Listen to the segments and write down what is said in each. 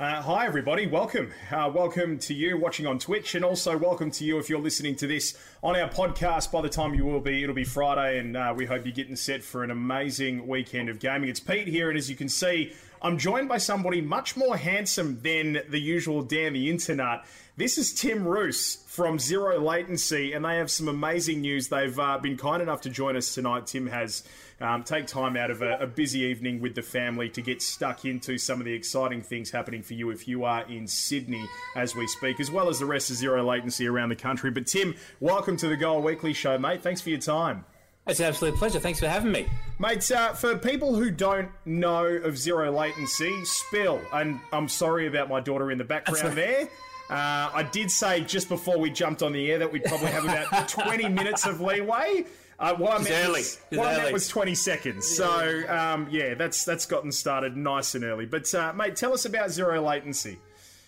Uh, hi, everybody. Welcome. Uh, welcome to you watching on Twitch, and also welcome to you if you're listening to this on our podcast. By the time you will be, it'll be Friday, and uh, we hope you're getting set for an amazing weekend of gaming. It's Pete here, and as you can see, I'm joined by somebody much more handsome than the usual Dan the Internet. This is Tim Ruse from Zero Latency, and they have some amazing news. They've uh, been kind enough to join us tonight. Tim has um, take time out of a, a, busy evening with the family to get stuck into some of the exciting things happening for you if you are in Sydney as we speak, as well as the rest of Zero Latency around the country. But Tim, welcome to the Goal Weekly Show, mate. Thanks for your time. It's an absolute pleasure. Thanks for having me. Mates, uh, for people who don't know of zero latency, spill. And I'm sorry about my daughter in the background there. Uh, I did say just before we jumped on the air that we'd probably have about 20 minutes of leeway. Uh, what I, meant was, what I meant was 20 seconds. So, um, yeah, that's that's gotten started nice and early. But, uh, mate, tell us about zero latency.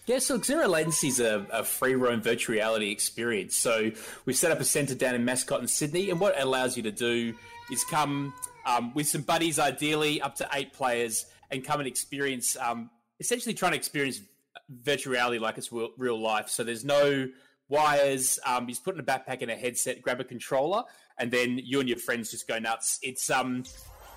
Yeah, so Zero Latency is a, a, free roam virtual reality experience. So we've set up a centre down in Mascot in Sydney, and what it allows you to do is come um, with some buddies, ideally up to eight players, and come and experience, um, essentially trying to experience virtual reality like it's real, real life. So there's no wires. Um, just put in a backpack and a headset, grab a controller, and then you and your friends just go nuts. It's um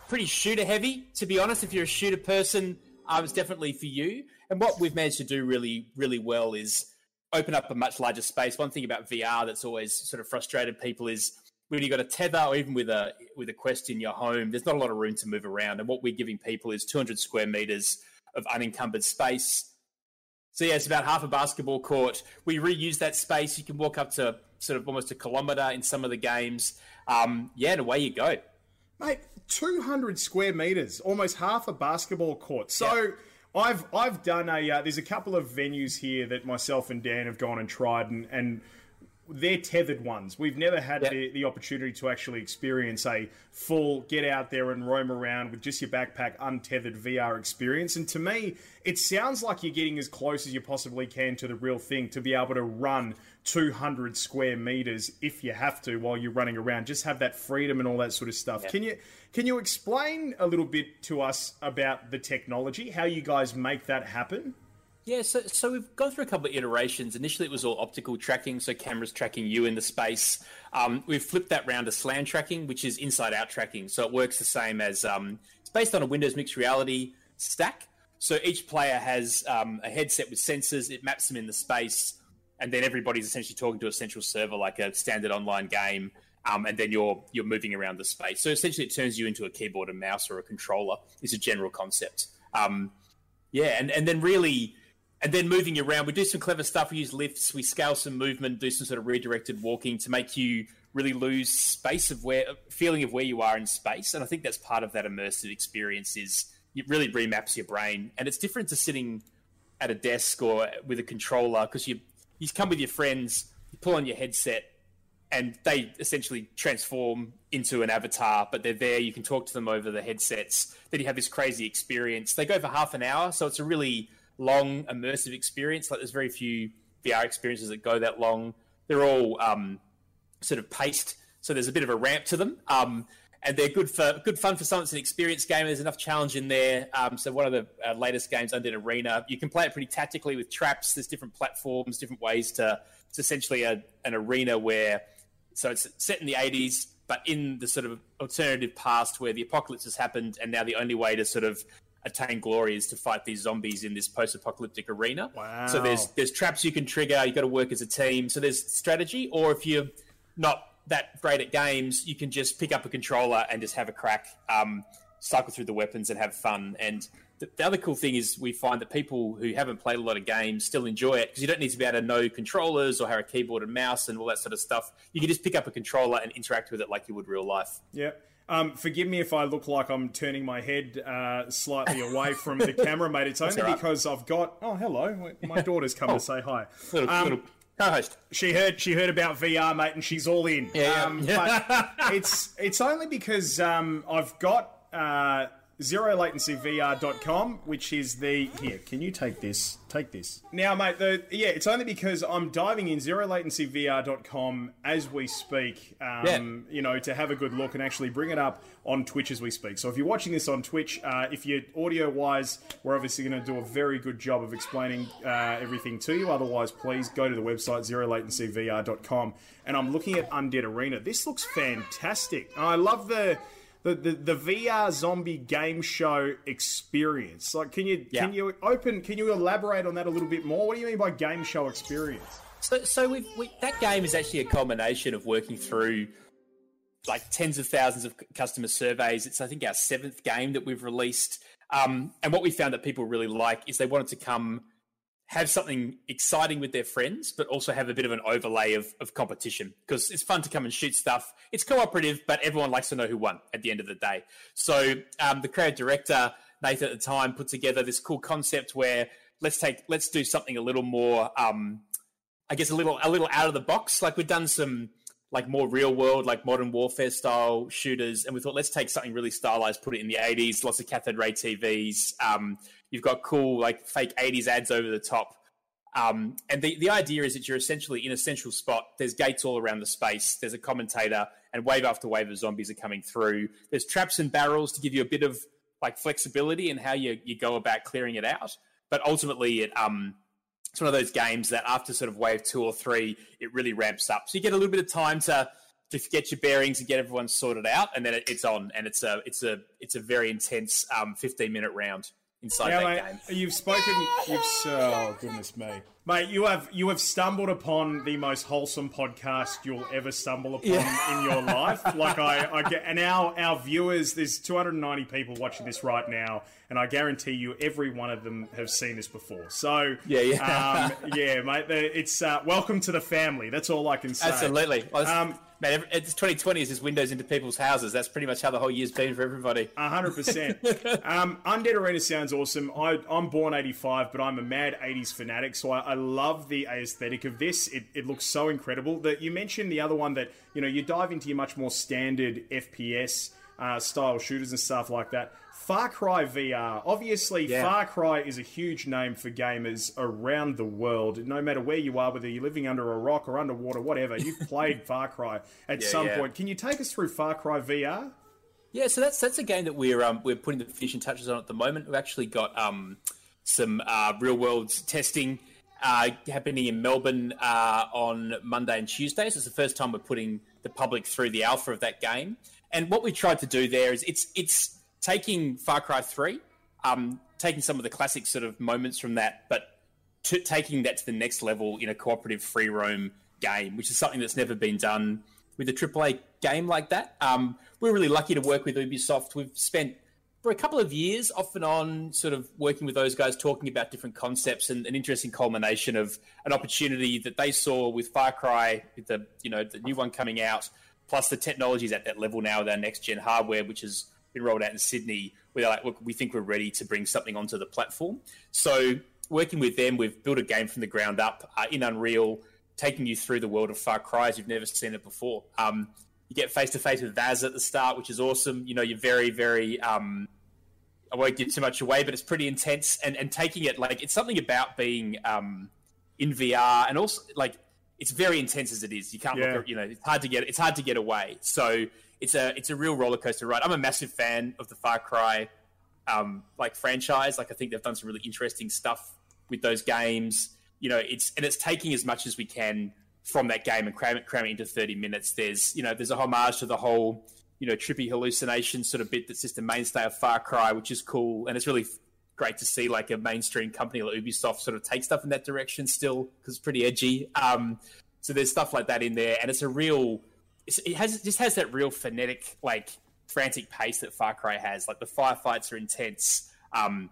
pretty shooter heavy, to be honest. If you're a shooter person, um, it's definitely for you. And what we've managed to do really, really well is open up a much larger space. One thing about VR that's always sort of frustrated people is when you've got a tether or even with a with a quest in your home, there's not a lot of room to move around. And what we're giving people is 200 square meters of unencumbered space so yeah, it's about half a basketball court. We reuse that space. You can walk up to sort of almost a kilometre in some of the games. Um, yeah, and away you go. Mate, 200 square metres, almost half a basketball court. So I've I've done a. Uh, there's a couple of venues here that myself and Dan have gone and tried, and and they're tethered ones. We've never had yep. the, the opportunity to actually experience a full get out there and roam around with just your backpack untethered VR experience. And to me, it sounds like you're getting as close as you possibly can to the real thing to be able to run 200 square meters if you have to while you're running around. Just have that freedom and all that sort of stuff. Yep. Can you can you explain a little bit to us about the technology, how you guys make that happen? Yeah, so so we've gone through a couple of iterations. Initially, it was all optical tracking, so cameras tracking you in the space. Um, we've flipped that round to SLAM tracking, which is inside-out tracking. So it works the same as um, it's based on a Windows mixed reality stack. So each player has um, a headset with sensors. It maps them in the space, and then everybody's essentially talking to a central server like a standard online game. Um, and then you're you're moving around the space. So essentially, it turns you into a keyboard and mouse or a controller. Is a general concept. Um, yeah, and and then really and then moving around. We do some clever stuff. We use lifts. We scale some movement, do some sort of redirected walking to make you really lose space of where feeling of where you are in space. And I think that's part of that immersive experience. Is it really remaps your brain, and it's different to sitting at a desk or with a controller because you you come with your friends, you pull on your headset, and they essentially transform into an avatar, but they're there. You can talk to them over the headsets. Then you have this crazy experience. They go for half an hour, so it's a really long immersive experience. Like there's very few VR experiences that go that long. They're all um, sort of paced, so there's a bit of a ramp to them. Um, and they're good for good fun for someone that's an experienced gamer. There's enough challenge in there. Um, so one of the uh, latest games, Undead Arena, you can play it pretty tactically with traps. There's different platforms, different ways to. It's essentially a, an arena where, so it's set in the 80s, but in the sort of alternative past where the apocalypse has happened, and now the only way to sort of attain glory is to fight these zombies in this post-apocalyptic arena. Wow. So there's there's traps you can trigger. You've got to work as a team. So there's strategy, or if you're not that great at games, you can just pick up a controller and just have a crack, um, cycle through the weapons and have fun. And the, the, other cool thing is we find that people who haven't played a lot of games still enjoy it because you don't need to be able to know controllers or have a keyboard and mouse and all that sort of stuff. You can just pick up a controller and interact with it like you would real life. Yeah. Um, forgive me if I look like I'm turning my head uh, slightly away from the camera, mate. It's only right. because I've got. Oh, hello. My daughter's come oh. to say hi. Little, um, little co-host. She heard. She heard about VR, mate, and she's all in. Yeah. Um, yeah. But it's it's only because um, I've got. Uh, zerolatencyvr.com, which is the here. Can you take this? Take this now, mate. The yeah, it's only because I'm diving in zerolatencyvr.com as we speak. Um, yeah. You know, to have a good look and actually bring it up on Twitch as we speak. So if you're watching this on Twitch, uh, if you're audio wise, we're obviously going to do a very good job of explaining uh, everything to you. Otherwise, please go to the website zerolatencyvr.com. And I'm looking at Undead Arena. This looks fantastic. I love the the, the, the VR zombie game show experience. Like, can you yeah. can you open? Can you elaborate on that a little bit more? What do you mean by game show experience? So, so we've, we, that game is actually a combination of working through like tens of thousands of customer surveys. It's I think our seventh game that we've released. Um, and what we found that people really like is they wanted to come have something exciting with their friends, but also have a bit of an overlay of, of competition because it's fun to come and shoot stuff. It's cooperative, but everyone likes to know who won at the end of the day. So um, the creative director Nathan at the time put together this cool concept where let's take let's do something a little more, um, I guess a little a little out of the box. Like we've done some like more real world, like modern warfare style shooters, and we thought let's take something really stylized, put it in the 80s, lots of cathode ray TVs. Um, You've got cool like fake 80s ads over the top. Um, and the, the idea is that you're essentially in a central spot. There's gates all around the space. There's a commentator, and wave after wave of zombies are coming through. There's traps and barrels to give you a bit of like flexibility in how you, you go about clearing it out. But ultimately, it um, it's one of those games that after sort of wave two or three, it really ramps up. So you get a little bit of time to to get your bearings and get everyone sorted out, and then it, it's on. And it's a it's a it's a very intense um, 15 minute round inside yeah, that mate, game. You've spoken. You've oh goodness me, mate. You have you have stumbled upon the most wholesome podcast you'll ever stumble upon yeah. in your life. Like I, I get, and our our viewers. There's 290 people watching this right now, and I guarantee you, every one of them have seen this before. So yeah, yeah, um, yeah, mate. It's uh, welcome to the family. That's all I can say. Absolutely. Um, Man, it's 2020 is just windows into people's houses. That's pretty much how the whole year's been for everybody. 100%. um, Undead Arena sounds awesome. I, am born 85, but I'm a mad 80s fanatic, so I, I love the aesthetic of this. It, it, looks so incredible. That You mentioned the other one that, you know, you dive into your much more standard FPS uh, style shooters and stuff like that. Far Cry VR. Obviously, yeah. Far Cry is a huge name for gamers around the world. No matter where you are, whether you're living under a rock or underwater, whatever, you've played Far Cry at yeah, some yeah. point. Can you take us through Far Cry VR? Yeah, so that's that's a game that we're um, we're putting the finishing touches on at the moment. We've actually got um, some uh, real world testing uh, happening in Melbourne uh, on Monday and Tuesday. So it's the first time we're putting the public through the alpha of that game. And what we tried to do there is it's it's taking Far Cry 3, um, taking some of the classic sort of moments from that, but to, taking that to the next level in a cooperative free roam game, which is something that's never been done with a AAA game like that. Um, we're really lucky to work with Ubisoft. We've spent for a couple of years off and on sort of working with those guys talking about different concepts and an interesting culmination of an opportunity that they saw with Far Cry with the you know the new one coming out plus the technologies at that level now with our next gen hardware which is been rolled out in Sydney. We're like, look, we think we're ready to bring something onto the platform. So working with them, we've built a game from the ground up uh, in Unreal, taking you through the world of Far Cry as you've never seen it before. Um, you get face to face with Vaas at the start, which is awesome. You know, you're very, very. Um, I won't give too much away, but it's pretty intense. And and taking it like it's something about being um, in VR and also like it's very intense as it is. You can't, yeah. look, you know, it's hard to get. It's hard to get away. So it's a it's a real roller coaster ride. I'm a massive fan of the Far Cry um, like franchise. Like I think they've done some really interesting stuff with those games. You know, it's and it's taking as much as we can from that game and cram it, cram it into 30 minutes. There's you know there's a homage to the whole you know trippy hallucination sort of bit that's just a mainstay of Far Cry, which is cool, and it's really great to see like a mainstream company like Ubisoft sort of take stuff in that direction still because it's pretty edgy. Um, so there's stuff like that in there, and it's a real it has it just has that real frenetic, like frantic pace that Far Cry has. Like the firefights are intense, um,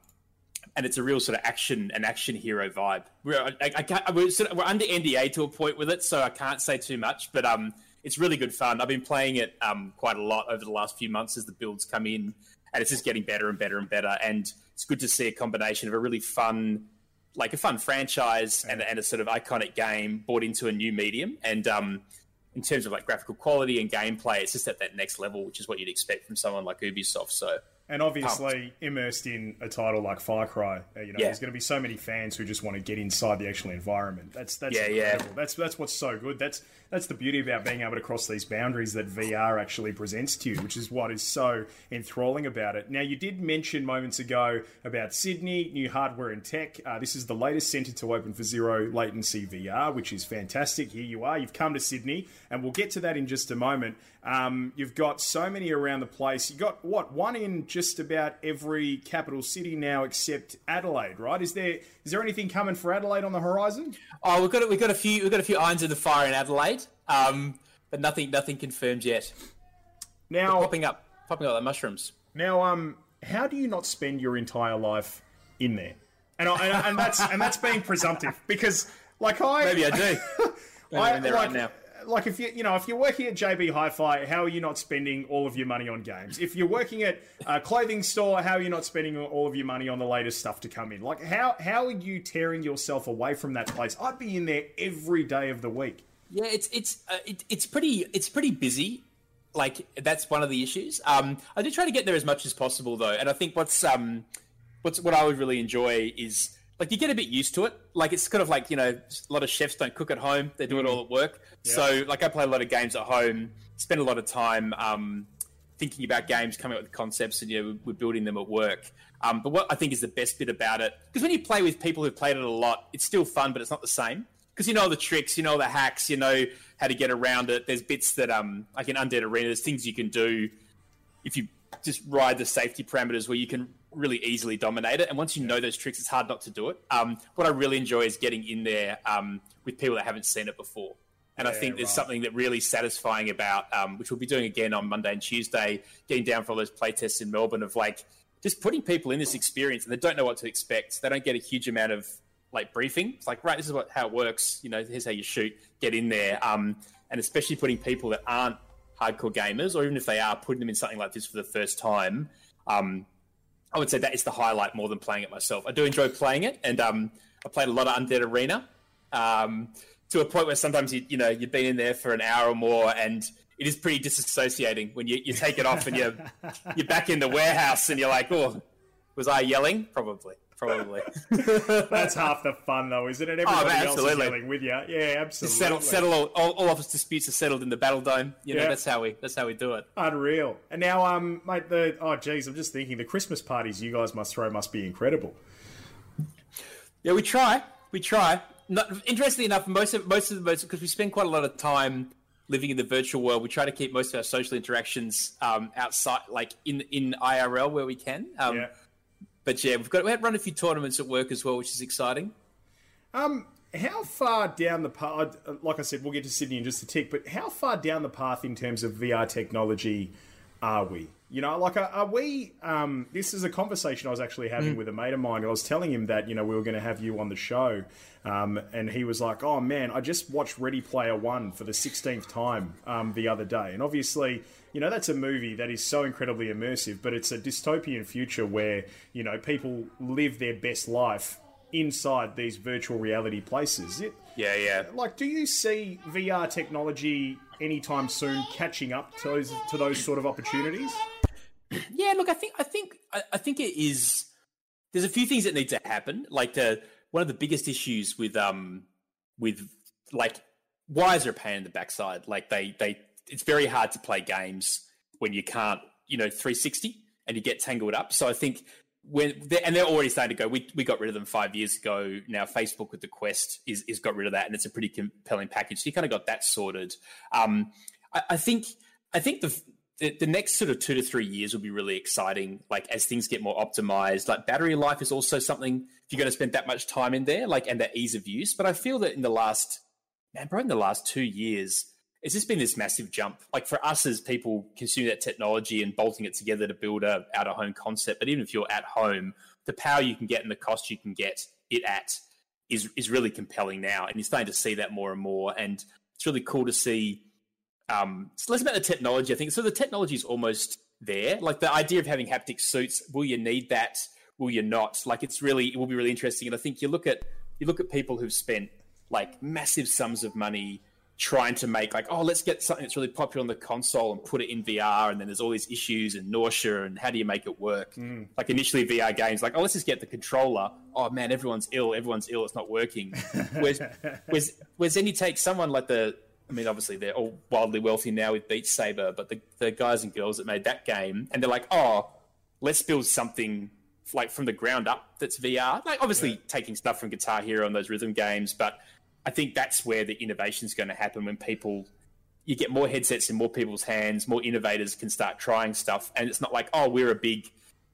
and it's a real sort of action an action hero vibe. We're I, I can't, we're, sort of, we're, under NDA to a point with it, so I can't say too much. But um, it's really good fun. I've been playing it um, quite a lot over the last few months as the builds come in, and it's just getting better and better and better. And it's good to see a combination of a really fun like a fun franchise and, and, a sort of iconic game brought into a new medium. And um, in terms of like graphical quality and gameplay, it's just at that next level, which is what you'd expect from someone like Ubisoft. So and obviously Pumped. immersed in a title like Far Cry, uh, you know, yeah. there's going to be so many fans who just want to get inside the actual environment. That's that's yeah, incredible. yeah. That's that's what's so good. That's that's the beauty about being able to cross these boundaries that VR actually presents to you, which is what is so enthralling about it. Now, you did mention moments ago about Sydney, new hardware and tech. Uh, this is the latest centre to open for zero latency VR, which is fantastic. Here you are. You've come to Sydney, and we'll get to that in just a moment. Um, you've got so many around the place. You got what one in just about every capital city now, except Adelaide, right? Is there is there anything coming for Adelaide on the horizon? Oh, we've got we've got a few we've got a few irons in the fire in Adelaide, um, but nothing nothing confirmed yet. Now They're popping up popping up like mushrooms. Now, um, how do you not spend your entire life in there? And I, and, and that's and that's being presumptive because, like I maybe I do. I, I'm there like, right now like if you you know if you're working at JB Hi-Fi, how are you not spending all of your money on games? If you're working at a clothing store, how are you not spending all of your money on the latest stuff to come in? Like how how are you tearing yourself away from that place? I'd be in there every day of the week. Yeah, it's it's uh, it, it's pretty it's pretty busy. Like that's one of the issues. Um, I do try to get there as much as possible though, and I think what's um what's what I would really enjoy is like you get a bit used to it. Like it's kind of like you know a lot of chefs don't cook at home; they do it all at work. Yeah. So like I play a lot of games at home, spend a lot of time um, thinking about games, coming up with concepts, and you know we're building them at work. Um, but what I think is the best bit about it, because when you play with people who've played it a lot, it's still fun, but it's not the same. Because you know the tricks, you know the hacks, you know how to get around it. There's bits that, um, like in Undead Arena, there's things you can do if you just ride the safety parameters where you can really easily dominate it. And once you know those tricks, it's hard not to do it. Um, what I really enjoy is getting in there um, with people that haven't seen it before. And yeah, I think there's right. something that really satisfying about, um, which we'll be doing again on Monday and Tuesday, getting down for all those playtests in Melbourne of like just putting people in this experience and they don't know what to expect. They don't get a huge amount of like briefing. It's like, right, this is what how it works. You know, here's how you shoot. Get in there. Um, and especially putting people that aren't hardcore gamers, or even if they are, putting them in something like this for the first time. Um, I would say that is the highlight more than playing it myself. I do enjoy playing it, and um, I played a lot of Undead Arena um, to a point where sometimes you you know you've been in there for an hour or more, and it is pretty disassociating when you, you take it off and you're you're back in the warehouse and you're like, oh, was I yelling? Probably probably. That's half the fun, though, isn't it? Everybody oh, else is yelling with you. Yeah, absolutely. Settle, settle all, all, all, office disputes are settled in the battle dome. You know, yeah. that's how we that's how we do it. Unreal. And now, um, mate, the oh, geez, I'm just thinking the Christmas parties you guys must throw must be incredible. Yeah, we try. We try. Not, interestingly enough, most of most of the most because we spend quite a lot of time living in the virtual world, we try to keep most of our social interactions um, outside, like in in IRL where we can. Um, yeah but yeah, we've got we had run a few tournaments at work as well, which is exciting. Um, how far down the path? Like I said, we'll get to Sydney in just a tick. But how far down the path in terms of VR technology are we? You know, like, are, are we? Um, this is a conversation I was actually having mm. with a mate of mine. I was telling him that you know we were going to have you on the show, um, and he was like, "Oh man, I just watched Ready Player One for the sixteenth time um, the other day, and obviously." You know, that's a movie that is so incredibly immersive, but it's a dystopian future where, you know, people live their best life inside these virtual reality places. It, yeah, yeah. Like, do you see VR technology anytime soon catching up to those to those sort of opportunities? Yeah, look, I think I think I, think it is. There's a few things that need to happen. Like the one of the biggest issues with um with like wires are a pain in the backside. Like they they it's very hard to play games when you can't you know 360 and you get tangled up. So I think when they're, and they're already starting to go. We we got rid of them five years ago. Now Facebook with the Quest is is got rid of that, and it's a pretty compelling package. So you kind of got that sorted. Um, I, I think I think the the, the, next sort of two to three years will be really exciting. Like as things get more optimized, like battery life is also something if you're going to spend that much time in there, like and the ease of use. But I feel that in the last, man, probably in the last two years, it's just been this massive jump. Like for us as people consuming that technology and bolting it together to build a out of home concept. But even if you're at home, the power you can get and the cost you can get it at is is really compelling now, and you're starting to see that more and more. And it's really cool to see um, it's less about the technology, I think. So the technology is almost there. Like the idea of having haptic suits, will you need that? Will you not? Like it's really, it will be really interesting. And I think you look at you look at people who've spent like massive sums of money trying to make like, oh, let's get something that's really popular on the console and put it in VR, and then there's all these issues and nausea and how do you make it work? Mm. Like initially VR games, like, oh, let's just get the controller. Oh man, everyone's ill, everyone's ill, it's not working. whereas, whereas, whereas then you take someone like the, I mean, obviously they're all wildly wealthy now with Beat Saber, but the, the guys and girls that made that game, and they're like, oh, let's build something like from the ground up that's VR. Like obviously yeah. taking stuff from Guitar Hero and those rhythm games, but I think that's where the innovation is going to happen when people you get more headsets in more people's hands, more innovators can start trying stuff, and it's not like oh we're a big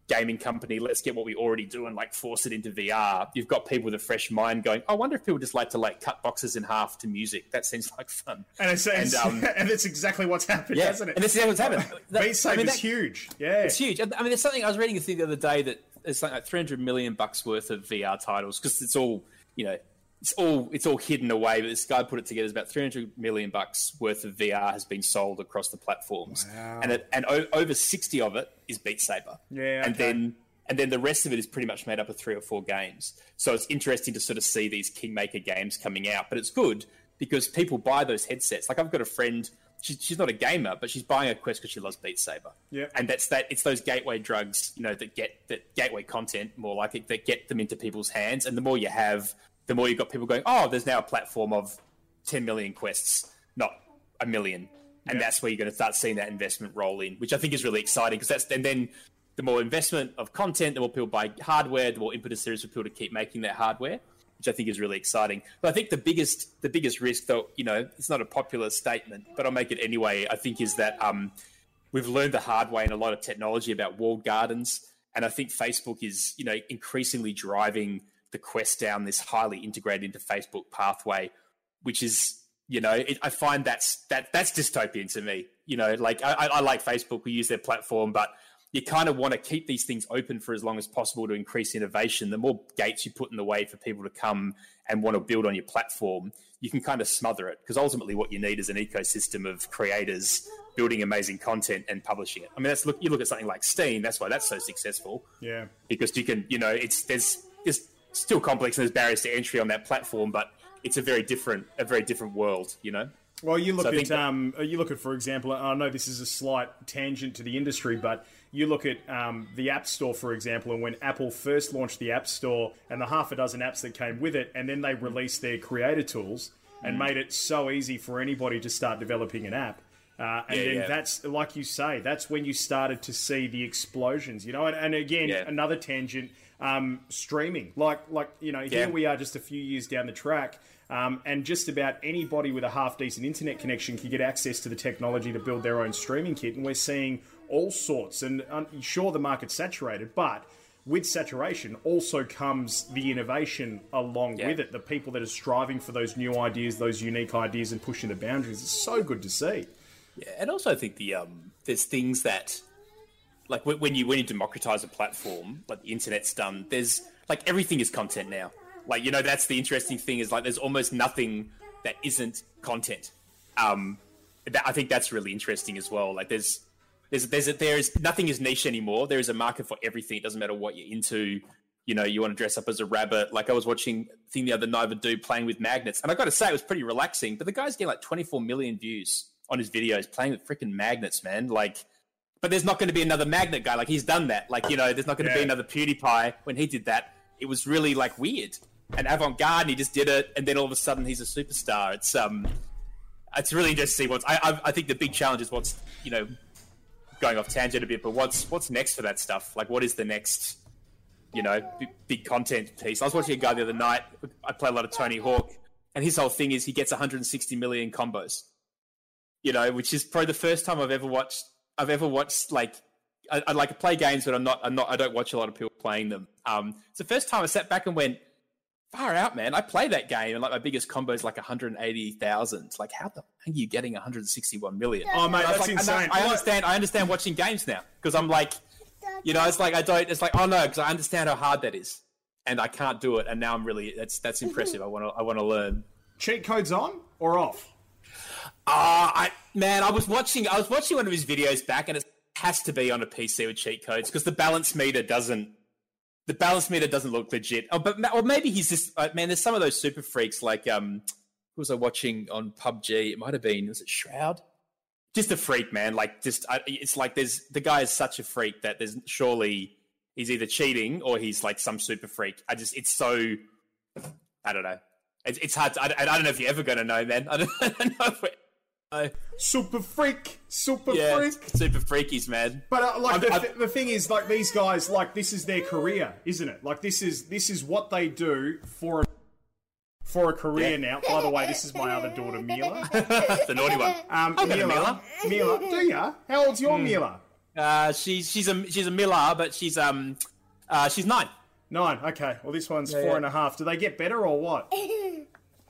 gaming company, let's get what we already do and like force it into VR. You've got people with a fresh mind going, I wonder if people just like to like cut boxes in half to music. That seems like fun. And it's, and, um, and it's exactly what's happened, yeah, isn't it? And it's exactly what's happened. That, Beat Saber's I mean, that, huge. Yeah, it's huge. I mean, there's something I was reading a thing the other day that it's like 300 million bucks worth of VR titles because it's all you know it's all it's all hidden away. But this guy put it together. It's about 300 million bucks worth of VR has been sold across the platforms, wow. and it, and o- over 60 of it is Beat Saber. Yeah, okay. and then and then the rest of it is pretty much made up of three or four games. So it's interesting to sort of see these kingmaker games coming out, but it's good because people buy those headsets. Like I've got a friend she, she's not a gamer, but she's buying a Quest because she loves Beat Saber. Yeah, and that's that. It's those gateway drugs, you know, that get that gateway content more like it that get them into people's hands. And the more you have, the more you've got people going, oh, there's now a platform of 10 million quests, not a million. And yeah. that's where you're going to start seeing that investment roll in, which I think is really exciting because that's and then the more investment of content, the more people buy hardware, the more impetus there is for people to keep making that hardware which I think is really exciting. But I think the biggest the biggest risk, though, you know, it's not a popular statement, but I'll make it anyway. I think is that um, we've learned the hard way in a lot of technology about walled gardens, and I think Facebook is you know increasingly driving the quest down this highly integrated into Facebook pathway, which is you know it, I find that's that that's dystopian to me. You know, like I, I like Facebook, we use their platform, but you kind of want to keep these things open for as long as possible to increase innovation. The more gates you put in the way for people to come and want to build on your platform, you can kind of smother it because ultimately what you need is an ecosystem of creators building amazing content and publishing it. I mean, that's look you look at something like Steam. That's why that's so successful. Yeah, because you can you know it's there's there's still complex and there's barriers to entry on that platform, but it's a very different a very different world. You know. Well, you look so at um, you look at for example. I know this is a slight tangent to the industry, but you look at um, the App Store, for example, and when Apple first launched the App Store and the half a dozen apps that came with it, and then they released their creator tools and mm. made it so easy for anybody to start developing an app. Uh, and yeah, then yeah. that's like you say, that's when you started to see the explosions, you know. And, and again, yeah. another tangent, um, streaming. Like, like you know, here we are, just a few years down the track, um, and just about anybody with a half decent internet connection can get access to the technology to build their own streaming kit. And we're seeing all sorts. And um, sure, the market's saturated, but with saturation also comes the innovation along yeah. with it. The people that are striving for those new ideas, those unique ideas, and pushing the boundaries. It's so good to see. Yeah, and also I think the um, there's things that like when you when you democratize a platform, like the internet's done. There's like everything is content now. Like you know that's the interesting thing is like there's almost nothing that isn't content. Um, that, I think that's really interesting as well. Like there's there's there's a, there's nothing is niche anymore. There is a market for everything. It doesn't matter what you're into. You know, you want to dress up as a rabbit. Like I was watching thing the other night of a dude playing with magnets, and I got to say it was pretty relaxing. But the guy's getting like 24 million views on his videos playing with freaking magnets, man. Like, but there's not going to be another magnet guy. Like he's done that. Like you know, there's not going to yeah. be another PewDiePie when he did that. It was really like weird and avant-garde. And he just did it, and then all of a sudden he's a superstar. It's um, it's really interesting to see what's. I I, I think the big challenge is what's you know going off tangent a bit, but what's what's next for that stuff? Like, what is the next, you know, big, big content piece? I was watching a guy the other night. I play a lot of Tony Hawk, and his whole thing is he gets 160 million combos. You know, which is probably the first time I've ever watched. I've ever watched like I, I like to play games, but I'm not. I'm not. I don't watch a lot of people playing them. Um, it's the first time I sat back and went, far out, man. I play that game and like my biggest combo is like 180,000. Like, how the are you getting 161 million? Oh, mate, that's like, insane. I, I, understand. I understand watching games now because I'm like, you know, it's like I don't. It's like, oh no, because I understand how hard that is, and I can't do it. And now I'm really that's that's impressive. I want to I want to learn. Cheat codes on or off? Ah, uh, I man, I was watching I was watching one of his videos back, and it has to be on a PC with cheat codes because the balance meter doesn't the balance meter doesn't look legit. Oh, but or maybe he's just uh, man. There's some of those super freaks like um, who was I watching on PUBG? It might have been was it Shroud? Just a freak, man. Like just I, it's like there's the guy is such a freak that there's surely he's either cheating or he's like some super freak. I just it's so I don't know. It's, it's hard. To, I, I don't know if you're ever going to know, man. I don't, I don't know uh, super freak, super yeah, freak, super freakies, man. But uh, like I've- the, I've- th- the thing is, like these guys, like this is their career, isn't it? Like this is this is what they do for a, for a career Yeah. now. By the way, this is my other daughter, Mila. the naughty one. Um, got a Mila, Mila. Mila, do ya? How old's your Mila? Uh, she's she's a she's a Miller, but she's um uh, she's nine. Nine. Okay. Well, this one's Yeah, four yeah. and a half. Do they get better or what?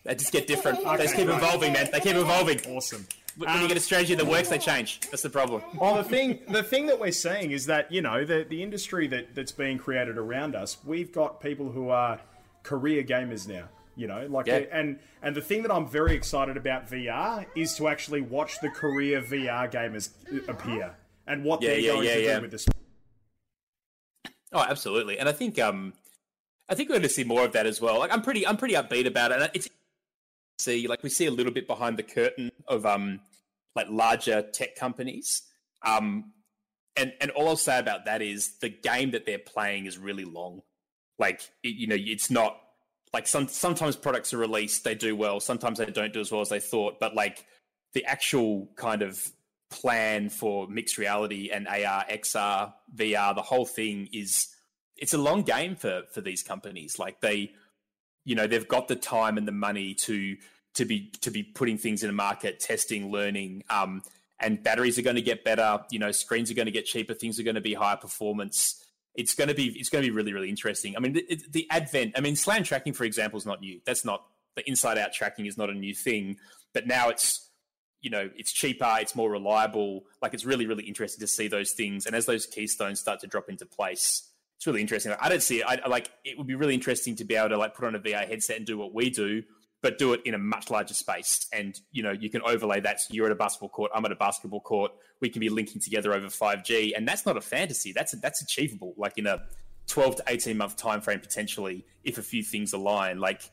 They just get different. Okay, they just keep right. evolving, man. They keep evolving. Awesome. When you get a strategy that works, they change. That's the problem. Well, the thing the thing that we're seeing is that you know the the industry that that's being created around us. We've got people who are career gamers now. You know, like Yeah. and and the thing that I'm very excited about VR is to actually watch the career VR gamers appear and what Yeah, they're yeah, going yeah, to yeah. do with this. Oh, absolutely. And I think um, I think we're going to see more of that as well. Like I'm pretty I'm pretty upbeat about it. And it's see like we see a little bit behind the curtain of um like larger tech companies. Um, and and all I'll say about that is the game that they're playing is really long. Like it, you know, it's not like some sometimes products are released, they do well. Sometimes they don't do as well as they thought. But like the actual kind of plan for mixed reality and AR, XR, VR, the whole thing is it's a long game for for these companies. Like they, you know, they've got the time and the money to to be to be putting things in a market, testing, learning. Um, and batteries are going to get better. You know, screens are going to get cheaper. Things are going to be higher performance. It's going to be it's going to be really really interesting. I mean, the, the advent. I mean, slam tracking, for example, is not new. That's not the inside out tracking is not a new thing. But now it's you know it's cheaper it's more reliable like it's really really interesting to see those things and as those keystones start to drop into place it's really interesting i don't see it I, like it would be really interesting to be able to like put on a vr headset and do what we do but do it in a much larger space and you know you can overlay that so you're at a basketball court i'm at a basketball court we can be linking together over 5g and that's not a fantasy that's that's achievable like in a 12 to 18 month time frame potentially if a few things align like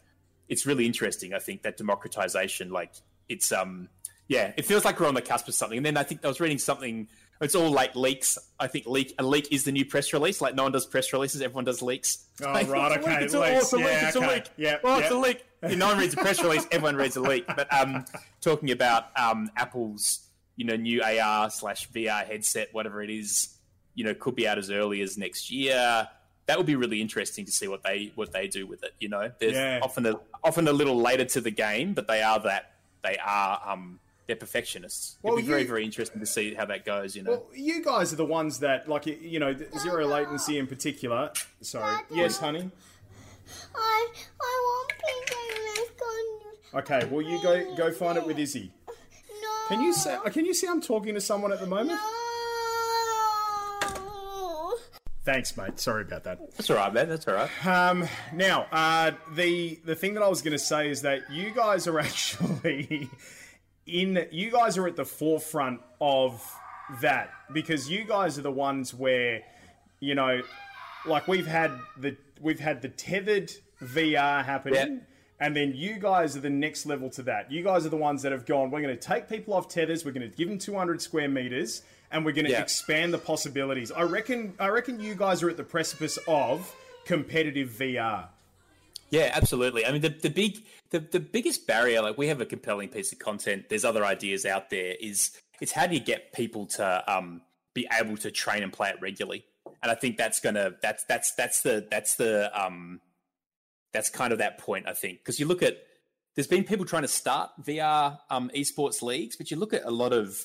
it's really interesting. I think that democratization, like it's um yeah, it feels like we're on the cusp of something. And then I think I was reading something. It's all like leaks. I think leak a leak is the new press release. Like no one does press releases, everyone does leaks. Oh, Like, right, it's leak, okay, It's a, leaks. oh, it's a leak. Yeah, It's okay. a leak. Yeah, Oh, it's a leak. Yeah, no one reads a press release. Everyone reads a leak. But um, talking about um, Apple's you know new AR slash VR headset, whatever it is, you know, could be out as early as next year. That would be really interesting to see what they what they do with it. You know, there's Yeah. often a often a little later to the game, but they are that they are um they're perfectionists. Well, It'd be very you- very interesting to see how that goes. You know, Well, you guys are the ones that, like, you know, zero latency in particular. Sorry. Yes, honey. I I want PJ Mascot. Okay. Well, you go go find it with Izzy. No. Can you say? Can you see I'm talking to someone at the moment? No. Thanks, mate. Sorry about that. that's all right, man. That's all right. Um, now, uh, the the thing that I was going to say is that you guys are actually in. You guys are at the forefront of that because you guys are the ones where, you know, like we've had the we've had the tethered VR happening. Yeah. And then you guys are the next level to that. You guys are the ones that have gone, we're going to take people off tethers, we're going to give them 200 square meters, and we're going to Yeah. expand the possibilities. I reckon I reckon you guys are at the precipice of competitive VR. Yeah, absolutely. I mean, the, the big the, the biggest barrier, like we have a compelling piece of content. There's other ideas out there. Is it's how do you get people to um, be able to train and play it regularly? And I think that's gonna that's that's that's the that's the um, that's kind of that point. I think because you look at there's been people trying to start VR um, esports leagues, but you look at a lot of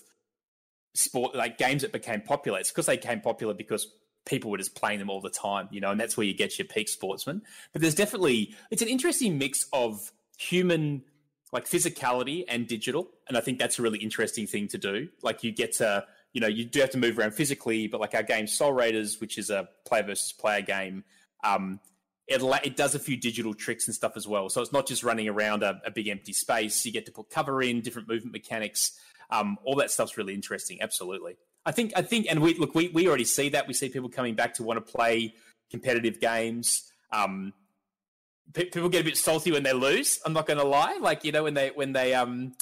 sport like games that became popular. It's because they became popular because people were just playing them all the time, you know, and that's where you get your peak sportsman. But there's definitely it's an interesting mix of human like physicality and digital, and I think that's a really interesting thing to do. Like you get to you know you do have to move around physically, but like our game Sol Raiders, which is a player versus player game. Um, it, it does a few digital tricks and stuff as well. So it's not just running around a, a big empty space. You get to put cover in, different movement mechanics. Um, all that stuff's really interesting. Absolutely. I think. I think, and we look. We we already see that. We see people coming back to want to play competitive games. Um, people get a bit salty when they lose. I'm not going to lie. Like you know when they when they um,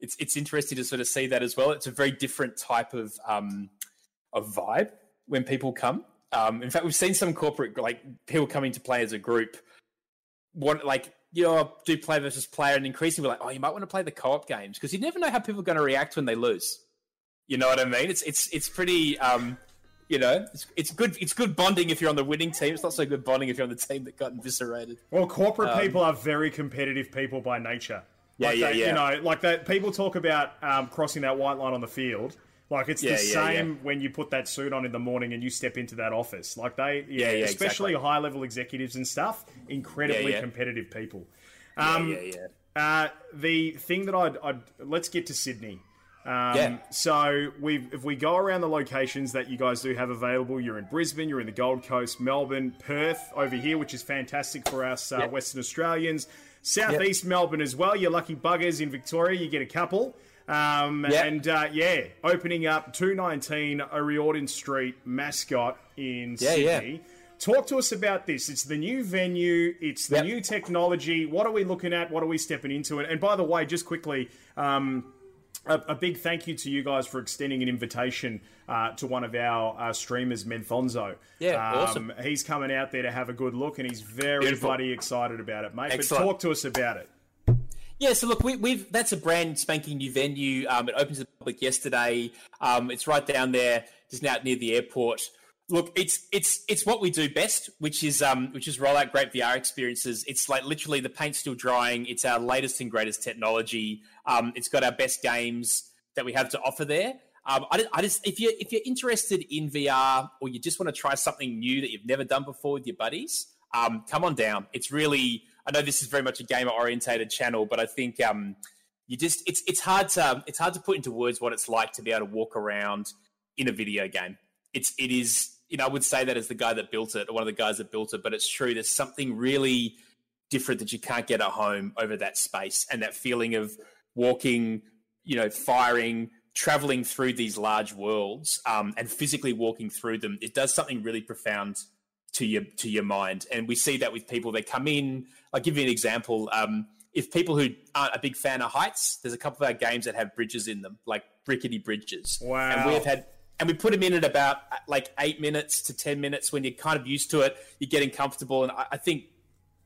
it's it's interesting to sort of see that as well. It's a very different type of um, of vibe when people come. Um, in fact, we've seen some corporate like people coming to play as a group. Want like you know do play versus player, and increasingly we're like, oh, you might want to play the co-op games because you never know how people are going to react when they lose. You know what I mean? It's it's it's pretty. Um, you know, it's, it's good. It's good bonding if you're on the winning team. It's not so good bonding if you're on the team that got eviscerated. Well, corporate um, people are very competitive people by nature. Yeah, like yeah, they, yeah. You know, like that. People talk about um, crossing that white line on the field. Like it's Yeah, the yeah, same yeah. when you put that suit on in the morning and you step into that office. Like they, yeah, especially exactly. high level executives and stuff, incredibly competitive people. Yeah, Um, yeah, yeah. Uh, the thing that I'd, I'd let's get to Sydney. Um, Yeah. So we if we go around the locations that you guys do have available, you're in Brisbane, you're in the Gold Coast, Melbourne, Perth over here, which is fantastic for us uh, Yep. Western Australians. Southeast Melbourne as well. You lucky buggers in Victoria, you get a couple. Um, Yep. And uh, yeah, opening up 219 O'Riordan Street, Mascot in Yeah, yeah. Sydney. Talk to us about this. It's the new venue. It's the Yep. new technology. What are we looking at? What are we stepping into? And, and by the way, just quickly, um, a, a big thank you to you guys for extending an invitation uh, to one of our uh, streamers, Menfonzo. Yeah, um, awesome. He's coming out there to have a good look, and he's very Beautiful. bloody excited about it, mate. Excellent. But talk to us about it. Yeah, so look, we, we've that's a brand spanking new venue. Um, it opens to the public yesterday. Um, it's right down there, just out near the airport. Look, it's it's it's what we do best, which is um, which is roll out great VR experiences. It's like literally the paint's still drying. It's our latest and greatest technology. Um, it's got our best games that we have to offer there. Um, I, I just if you if you're interested in VR or you just want to try something new that you've never done before with your buddies, um, come on down. It's really I know this is very much a gamer orientated channel, but I think um, you just it's it's hard to it's hard to put into words what it's like to be able to walk around in a video game. It's it is you know I would say that as the guy that built it or one of the guys that built it, but it's true. There's something really different that you can't get at home over that space and that feeling of walking, you know, firing, traveling through these large worlds, um, and physically walking through them. It does something really profound to your to your mind, and we see that with people. They come in. I'll give you an example. Um, if people who aren't a big fan of heights, there's a couple of our games that have bridges in them, like rickety bridges. Wow. And we have had and we put them in at about like eight minutes to 10 minutes when you're kind of used to it, you're getting comfortable. And I, I think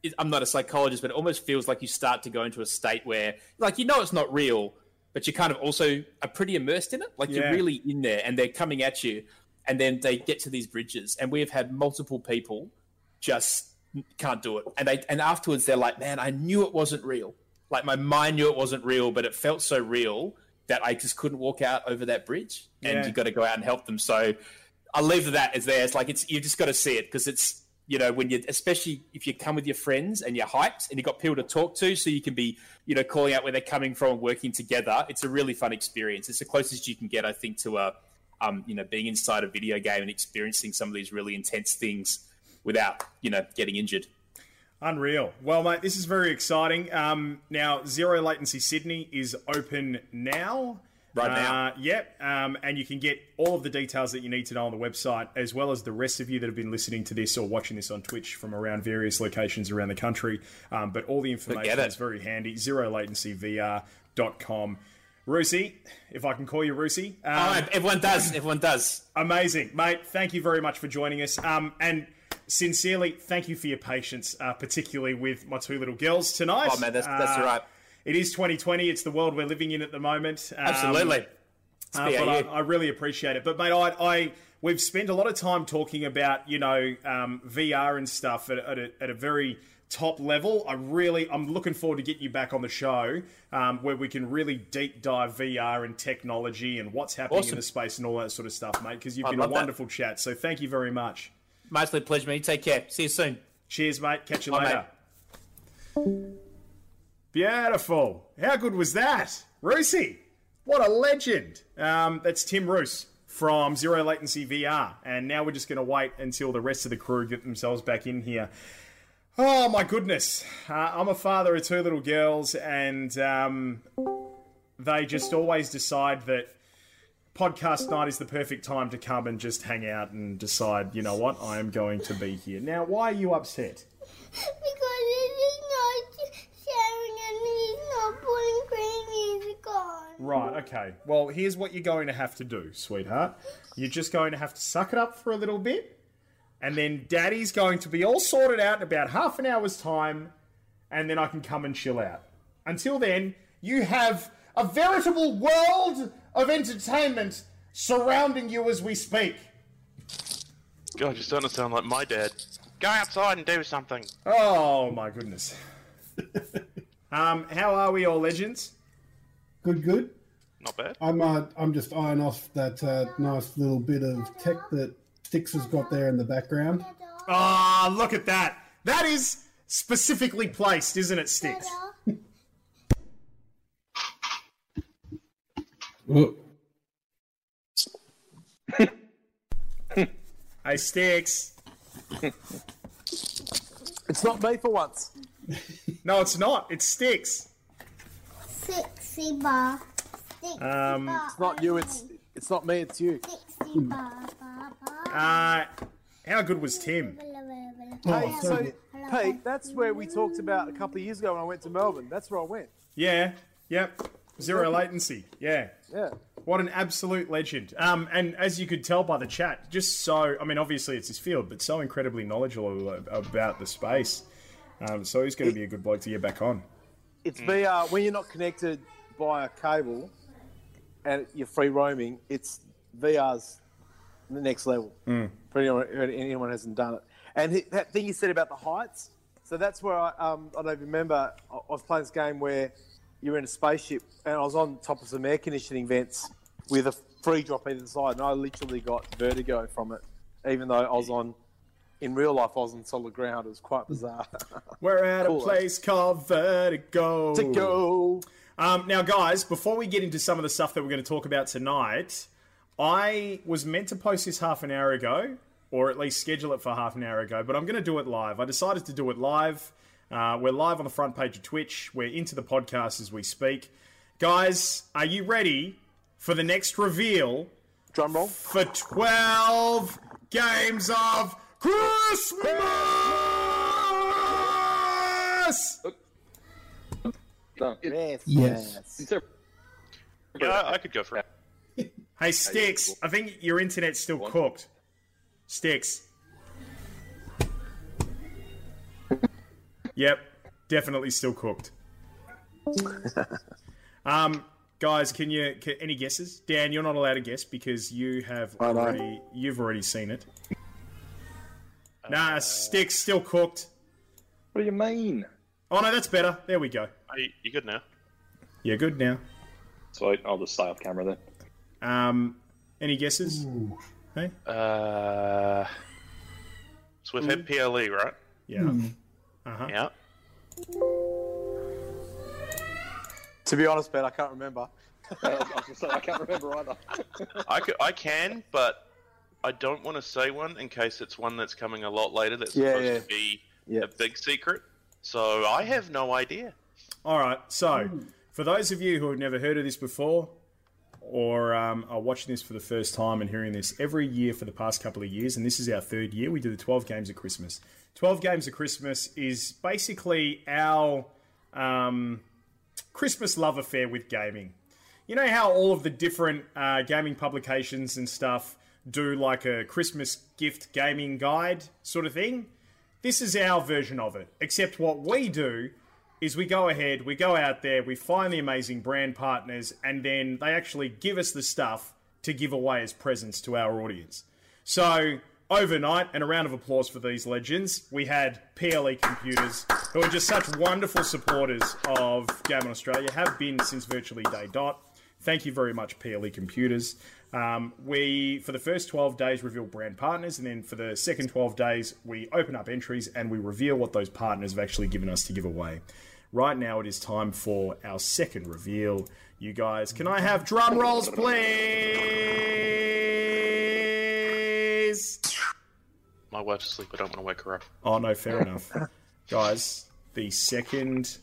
it, I'm not a psychologist, but it almost feels like you start to go into a state where, like, you know, it's not real, but you're kind of also are pretty immersed in it. Like, Yeah. you're really in there and they're coming at you. And then they get to these bridges. And we have had multiple people just can't do it. And they and afterwards they're like, man, I knew it wasn't real. Like my mind knew it wasn't real, but it felt so real that I just couldn't walk out over that bridge. And Yeah. you got to go out and help them. So I'll leave that as there. It's like it's you just got to see it because it's you know when you especially if you come with your friends and you're hyped and you've got people to talk to, so you can be you know calling out where they're coming from and working together. It's a really fun experience. It's the closest you can get, I think, to a um, you know being inside a video game and experiencing some of these really intense things without you know getting injured. Unreal. Well, mate, this is very exciting. Um, now, Zero Latency Sydney is open now. Right now. Uh, yep. Um, and you can get all of the details that you need to know on the website, as well as the rest of you that have been listening to this or watching this on Twitch from around various locations around the country. Um, but all the information is very handy. ZeroLatencyVR.com. Rusi, if I can call you Rusi. Um, Oh, everyone does. Everyone does. Amazing, mate. Thank you very much for joining us. Um, and sincerely, thank you for your patience, uh, particularly with my two little girls tonight. Oh man, that's that's Uh, all right. It is 2020. It's the world we're living in at the moment. Um, Absolutely. Uh, but I, I really appreciate it. But mate, I, I we've spent a lot of time talking about you know um, VR and stuff at, at, a, at a very top level. I really, I'm looking forward to getting you back on the show um, where we can really deep dive VR and technology and what's happening in the space and all that sort of stuff, mate. Because you've I'd been a love that. wonderful chat. So thank you very much. Absolute pleasure, mate. Take care. See you soon. Cheers, mate. Catch you Bye, later. Beautiful. How good was that? Roosy, what a legend. Um, that's Tim Ruse from Zero Latency VR. And now we're just going to wait until the rest of the crew get themselves back in here. Oh, my goodness. Uh, I'm a father of two little girls, and um, they just always decide that podcast night is the perfect time to come and just hang out and decide, you know what, I am going to be here. Now, why are you upset? Because he's not sharing and he's not putting great music on. Right, okay. Well, here's what you're going to have to do, sweetheart. You're just going to have to suck it up for a little bit, and then daddy's going to be all sorted out in about half an hour's time, and then I can come and chill out. Until then, you have a veritable world of entertainment surrounding you as we speak. God, you're starting to sound like my dad. Go outside and do something. Oh my goodness. um, how are we all legends? Good, good. Not bad. I'm uh, I'm just eyeing off that uh, nice little bit of tech that Stix has got there in the background. Ah, look at that. That is specifically placed, isn't it, Sticks? Oh, Hey, Sticks. It's not me for once. No, it's not. It's Sticks. Sixty bar. Sixty Um, bar. It's not you. It's it's not me. It's you. Sixty bar. bar, bar. Uh, how good was Tim? Hey, so. Pete, that's where we talked about a couple of years ago when I went to Melbourne. That's where I went. Yeah, yep. Zero latency. Yeah. Yeah. What an absolute legend. Um, and as you could tell by the chat, just so, I mean, obviously it's his field, but so incredibly knowledgeable about the space. Um, so he's going to be a good bloke to get back on. It's VR when you're not connected by a cable and you're free roaming. It's VR's the next level for anyone, anyone hasn't done it. And that thing you said about the heights. So that's where I um, I don't remember. I was playing this game where you're in a spaceship and I was on top of some air conditioning vents with a free drop either side, and I literally got vertigo from it, even though I was on. In real life, I was on solid ground. It was quite bizarre. We're at Cool. a place called Vertigo. to go. Um, now, guys, before we get into some of the stuff that we're going to talk about tonight, I was meant to post this half an hour ago, or at least schedule it for half an hour ago, but I'm going to do it live. I decided to do it live. Uh, we're live on the front page of Twitch. We're into the podcast as we speak. Guys, are you ready for the next reveal Drum roll. for 12 games of Christmas? Yes. Yes. Yeah, I could go for it. Hey, Sticks, I think your internet's still cooked. Sticks. Yep, definitely still cooked. um, guys, can you can, any guesses? Dan, you're not allowed to guess because you have I know. already you've already seen it. Nah, Sticks still cooked. What do you mean? Oh no, that's better. There we go. Are you, you good now? You're good now. So I'll just stay off camera then. Um, any guesses? Hey, Uh, so we've had PLE, right? yeah. Yeah. To be honest, Ben, I can't remember. I say, I can't remember either. I, could, I can, but I don't want to say one in case it's one that's coming a lot later that's Yeah, supposed yeah. to be Yeah. a big secret. So I have no idea. All right. So, for those of you who have never heard of this before, or um, are watching this for the first time and hearing this every year for the past couple of years, and this is our third year, we do the 12 games of Christmas. 12 games of Christmas is basically our um, Christmas love affair with gaming. You know how all of the different uh, gaming publications and stuff do like a Christmas gift gaming guide sort of thing? This is our version of it. Except what we do is we go ahead, we go out there, we find the amazing brand partners, and then they actually give us the stuff to give away as presents to our audience. So, overnight, and a round of applause for these legends, we had PLE Computers, who are just such wonderful supporters of Game On Australia, have been since virtually day dot. Thank you very much, PLE Computers. Um, we, for the first 12 days, reveal brand partners, and then for the second 12 days, we open up entries and we reveal what those partners have actually given us to give away. Right now, it is time for our second reveal. You guys, can I have drum rolls, please? My wife's asleep. I don't want to wake her up. Oh, no, fair enough. Guys, the second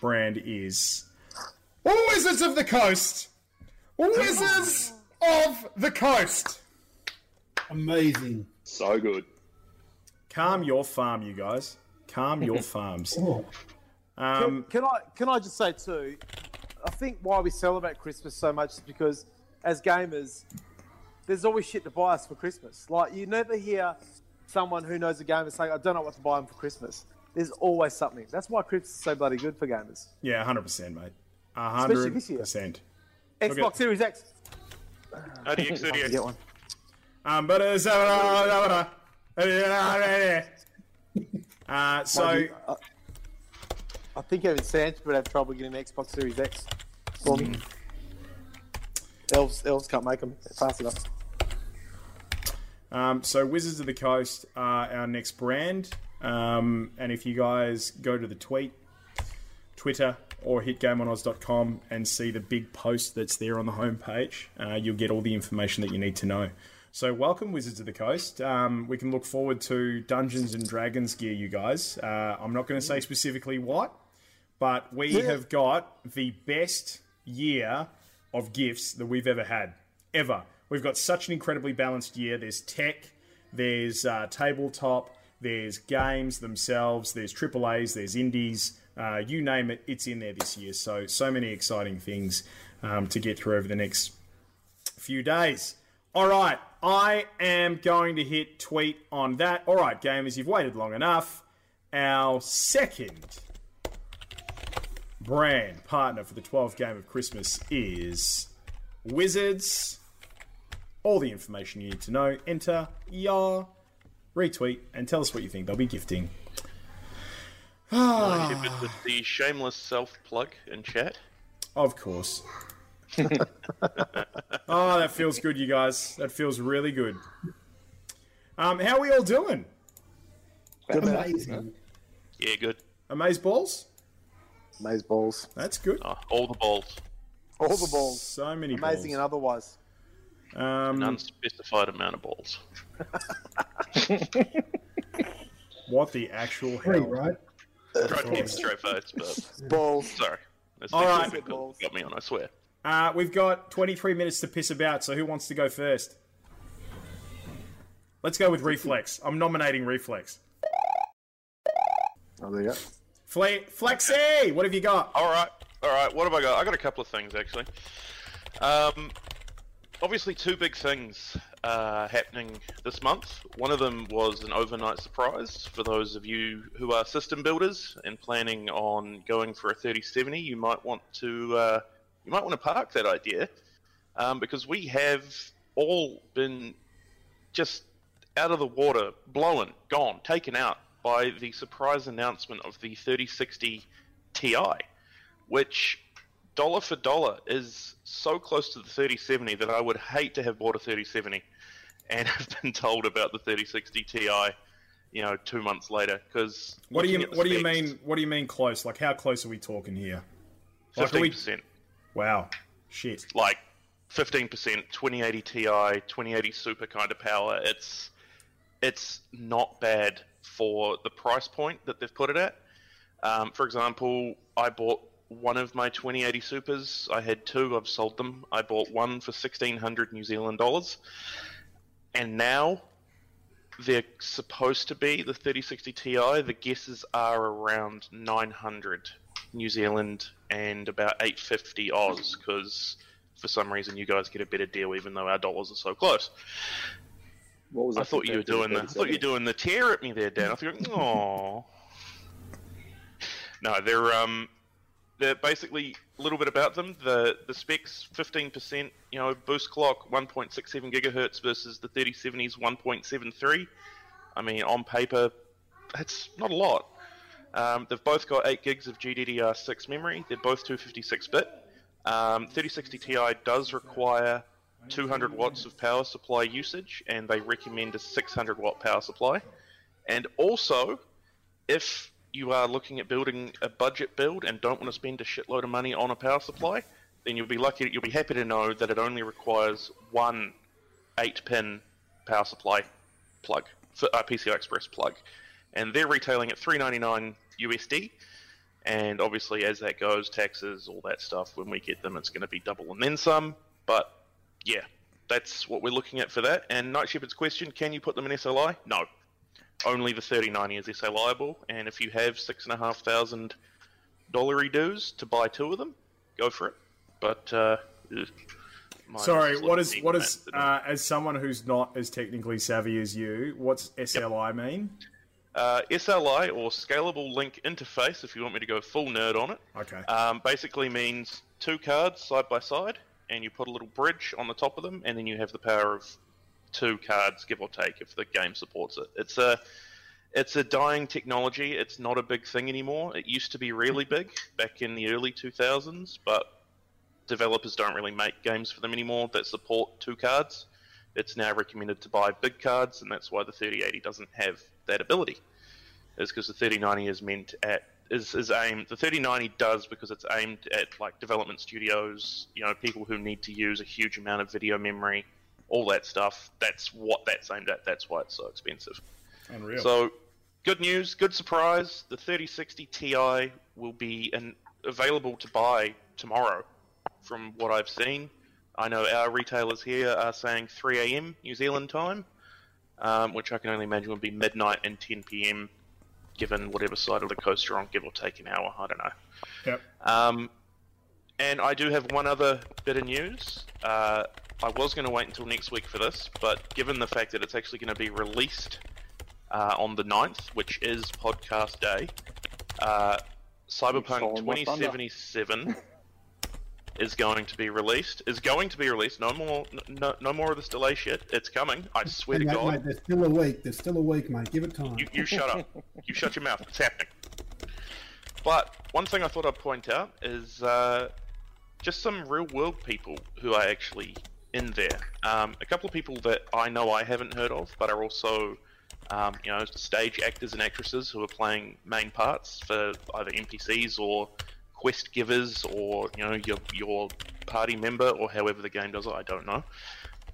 brand is Wizards of the Coast. Wizards of the Coast. Amazing. So good. Calm your farm, you guys. Calm your farms. Um, Can I can I just say too? I think why we celebrate Christmas so much is because as gamers, there's always shit to buy us for Christmas. Like you never hear someone who knows a gamer saying, "I don't know what to buy them for Christmas." There's always something. That's why Christmas is so bloody good for gamers. Yeah, hundred percent, mate. Especially hundred percent. Xbox Okay. Series X. RDX I'll get one. Um, but uh, so, uh, uh, so Mind you, I, I think even Sanch would have trouble getting an Xbox Series X for me. Elves, elves can't make them fast enough. Um, so Wizards of the Coast are our next brand. Um, and if you guys go to the tweet, Twitter, or hit gameonoz.com and see the big post that's there on the homepage, uh, you'll get all the information that you need to know. So welcome, Wizards of the Coast. Um, we can look forward to Dungeons and Dragons gear, you guys. Uh, I'm not going to say specifically what, but we have got the best year of gifts that we've ever had. Ever. We've got such an incredibly balanced year. There's tech, there's uh, tabletop, there's games themselves, there's triple A's, there's indies. Uh, you name it, it's in there this year. So, so many exciting things um, to get through over the next few days. All right, I am going to hit tweet on that. All right, gamers, you've waited long enough. Our second brand partner for the 12th game of Christmas is Wizards. All the information you need to know. Enter your retweet and tell us what you think they'll be gifting. Hit it with the shameless self plug in chat. Of course. oh, that feels good, you guys. That feels really good. Um, how are we all doing? Amazing. Yeah, good. Amaze balls? Maze balls. That's good. Oh, all the balls. All the balls. So many Amazing and otherwise. Um, An unspecified amount of balls. what the actual Three, hell? right? Tried to keep straight face, but Balls. sorry. That's All the right. got me on, I swear. Uh, we've got 23 minutes to piss about, so who wants to go first? Let's go with Reflex. I'm nominating Reflex. Oh, there you go. Fle- Flexi, what have you got? All right, all right. What have I got? I got a couple of things actually. Um, obviously, two big things uh, happening this month. One of them was an overnight surprise for those of you who are system builders and planning on going for a 3070. You might want to uh, you might want to park that idea um, because we have all been just out of the water, blown, gone, taken out by the surprise announcement of the 3060 Ti, which dollar for dollar is so close to the 3070 that I would hate to have bought a 3070 and have been told about the 3060 Ti, you know, two months later. Because What do you What do you mean? What do you mean close? Like how close are we talking here? Like, Fifteen we- percent, Wow, shit. like fifteen percent, 2080 Ti, 2080 Super kind of power. It's it's not bad for the price point that they've put it at. Um, for example, I bought one of my 2080 Supers. I had two. I've sold them. I bought one for 1600 New Zealand dollars, and now they're supposed to be the 3060 Ti. The guesses are around 900 New Zealand and about 850 Oz, because for some reason you guys get a better deal, even though our dollars are so close. What was I thought you were doing the, I thought you were doing the tear at me there, Dan. I thought, oh. No, they're um, they're basically a little bit about them. The the specs, fifteen percent, you know, boost clock, one point six seven gigahertz versus the thirty seventies one point seven three. I mean, on paper, that's not a lot. Um, they've both got eight gigs of GDDR6 memory. They're both 256 bit. Um, 3060 Ti does require 200 watts of power supply usage, and they recommend a 600 watt power supply. And also, if you are looking at building a budget build and don't want to spend a shitload of money on a power supply, then you'll be lucky. You'll be happy to know that it only requires one eight-pin power supply plug, uh, PCI Express plug, and they're retailing at 399 USD. And obviously, as that goes, taxes, all that stuff, when we get them, it's going to be double and then some. But yeah, that's what we're looking at for that. And Night Shepherd's question: Can you put them in SLI? No, only the 3090 is liable, And if you have six and a half thousand dollary dues to buy two of them, go for it. But uh, Sorry, sort what is what is uh, as someone who's not as technically savvy as you? What's SLI mean? uh, SLI or Scalable Link Interface? If you want me to go full nerd on it, Okay. um, basically means two cards side by side, and you put a little bridge on the top of them, and then you have the power of two cards, give or take, if the game supports it. It's a it's a dying technology. It's not a big thing anymore. It used to be really big back in the early 2000s, but developers don't really make games for them anymore that support two cards. It's now recommended to buy big cards, and that's why the 3080 doesn't have that ability. Is because the 3090 is meant at is, is aimed. The 3090 does because it's aimed at like development studios, you know, people who need to use a huge amount of video memory, all that stuff. That's what that's aimed at. That's why it's so expensive. Unreal. So, good news, good surprise. The 3060 Ti will be an, available to buy tomorrow, from what I've seen. I know our retailers here are saying 3 a.m. New Zealand time, um, which I can only imagine would be midnight and 10 p.m. Given whatever side of the coast you're on, give or take an hour. I don't know. yep. Um, and I do have one other bit of news. Uh, I was going to wait until next week for this, but given the fact that it's actually going to be released uh, on the 9th, which is podcast day, uh, Cyberpunk Stolen my thunder. 2077 is going to be released. Is going to be released. No more, no, no more of this delay shit. It's coming. I swear to God. mate, they're still awake. They're still awake, mate. Give it time. You, you shut up. You shut your mouth. It's happening. But one thing I thought I'd point out is uh, just some real world people who are actually in there. Um, a couple of people that I know I haven't heard of, but are also, um, you know, stage actors and actresses who are playing main parts for either NPCs or quest givers or you know your your party member or however the game does it. I don't know.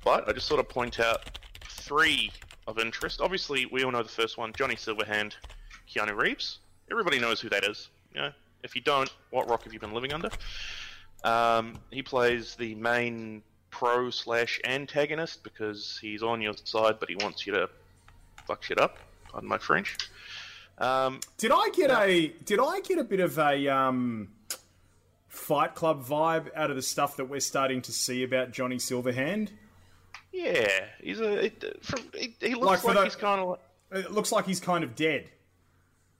But I just sort of point out three of interest. Obviously, we all know the first one, Johnny Silverhand, Keanu Reeves. Everybody knows who that is. You know, if you don't, what rock have you been living under? Um, he plays the main pro slash antagonist because he's on your side, but he wants you to fuck shit up. Pardon my French. Um, Did I get a did I get a bit of a um, Fight Club vibe out of the stuff that we're starting to see about Johnny Silverhand? yeah, he's a. It, from, he, he looks for like, the- he's kind of like. It looks like he's kind of dead.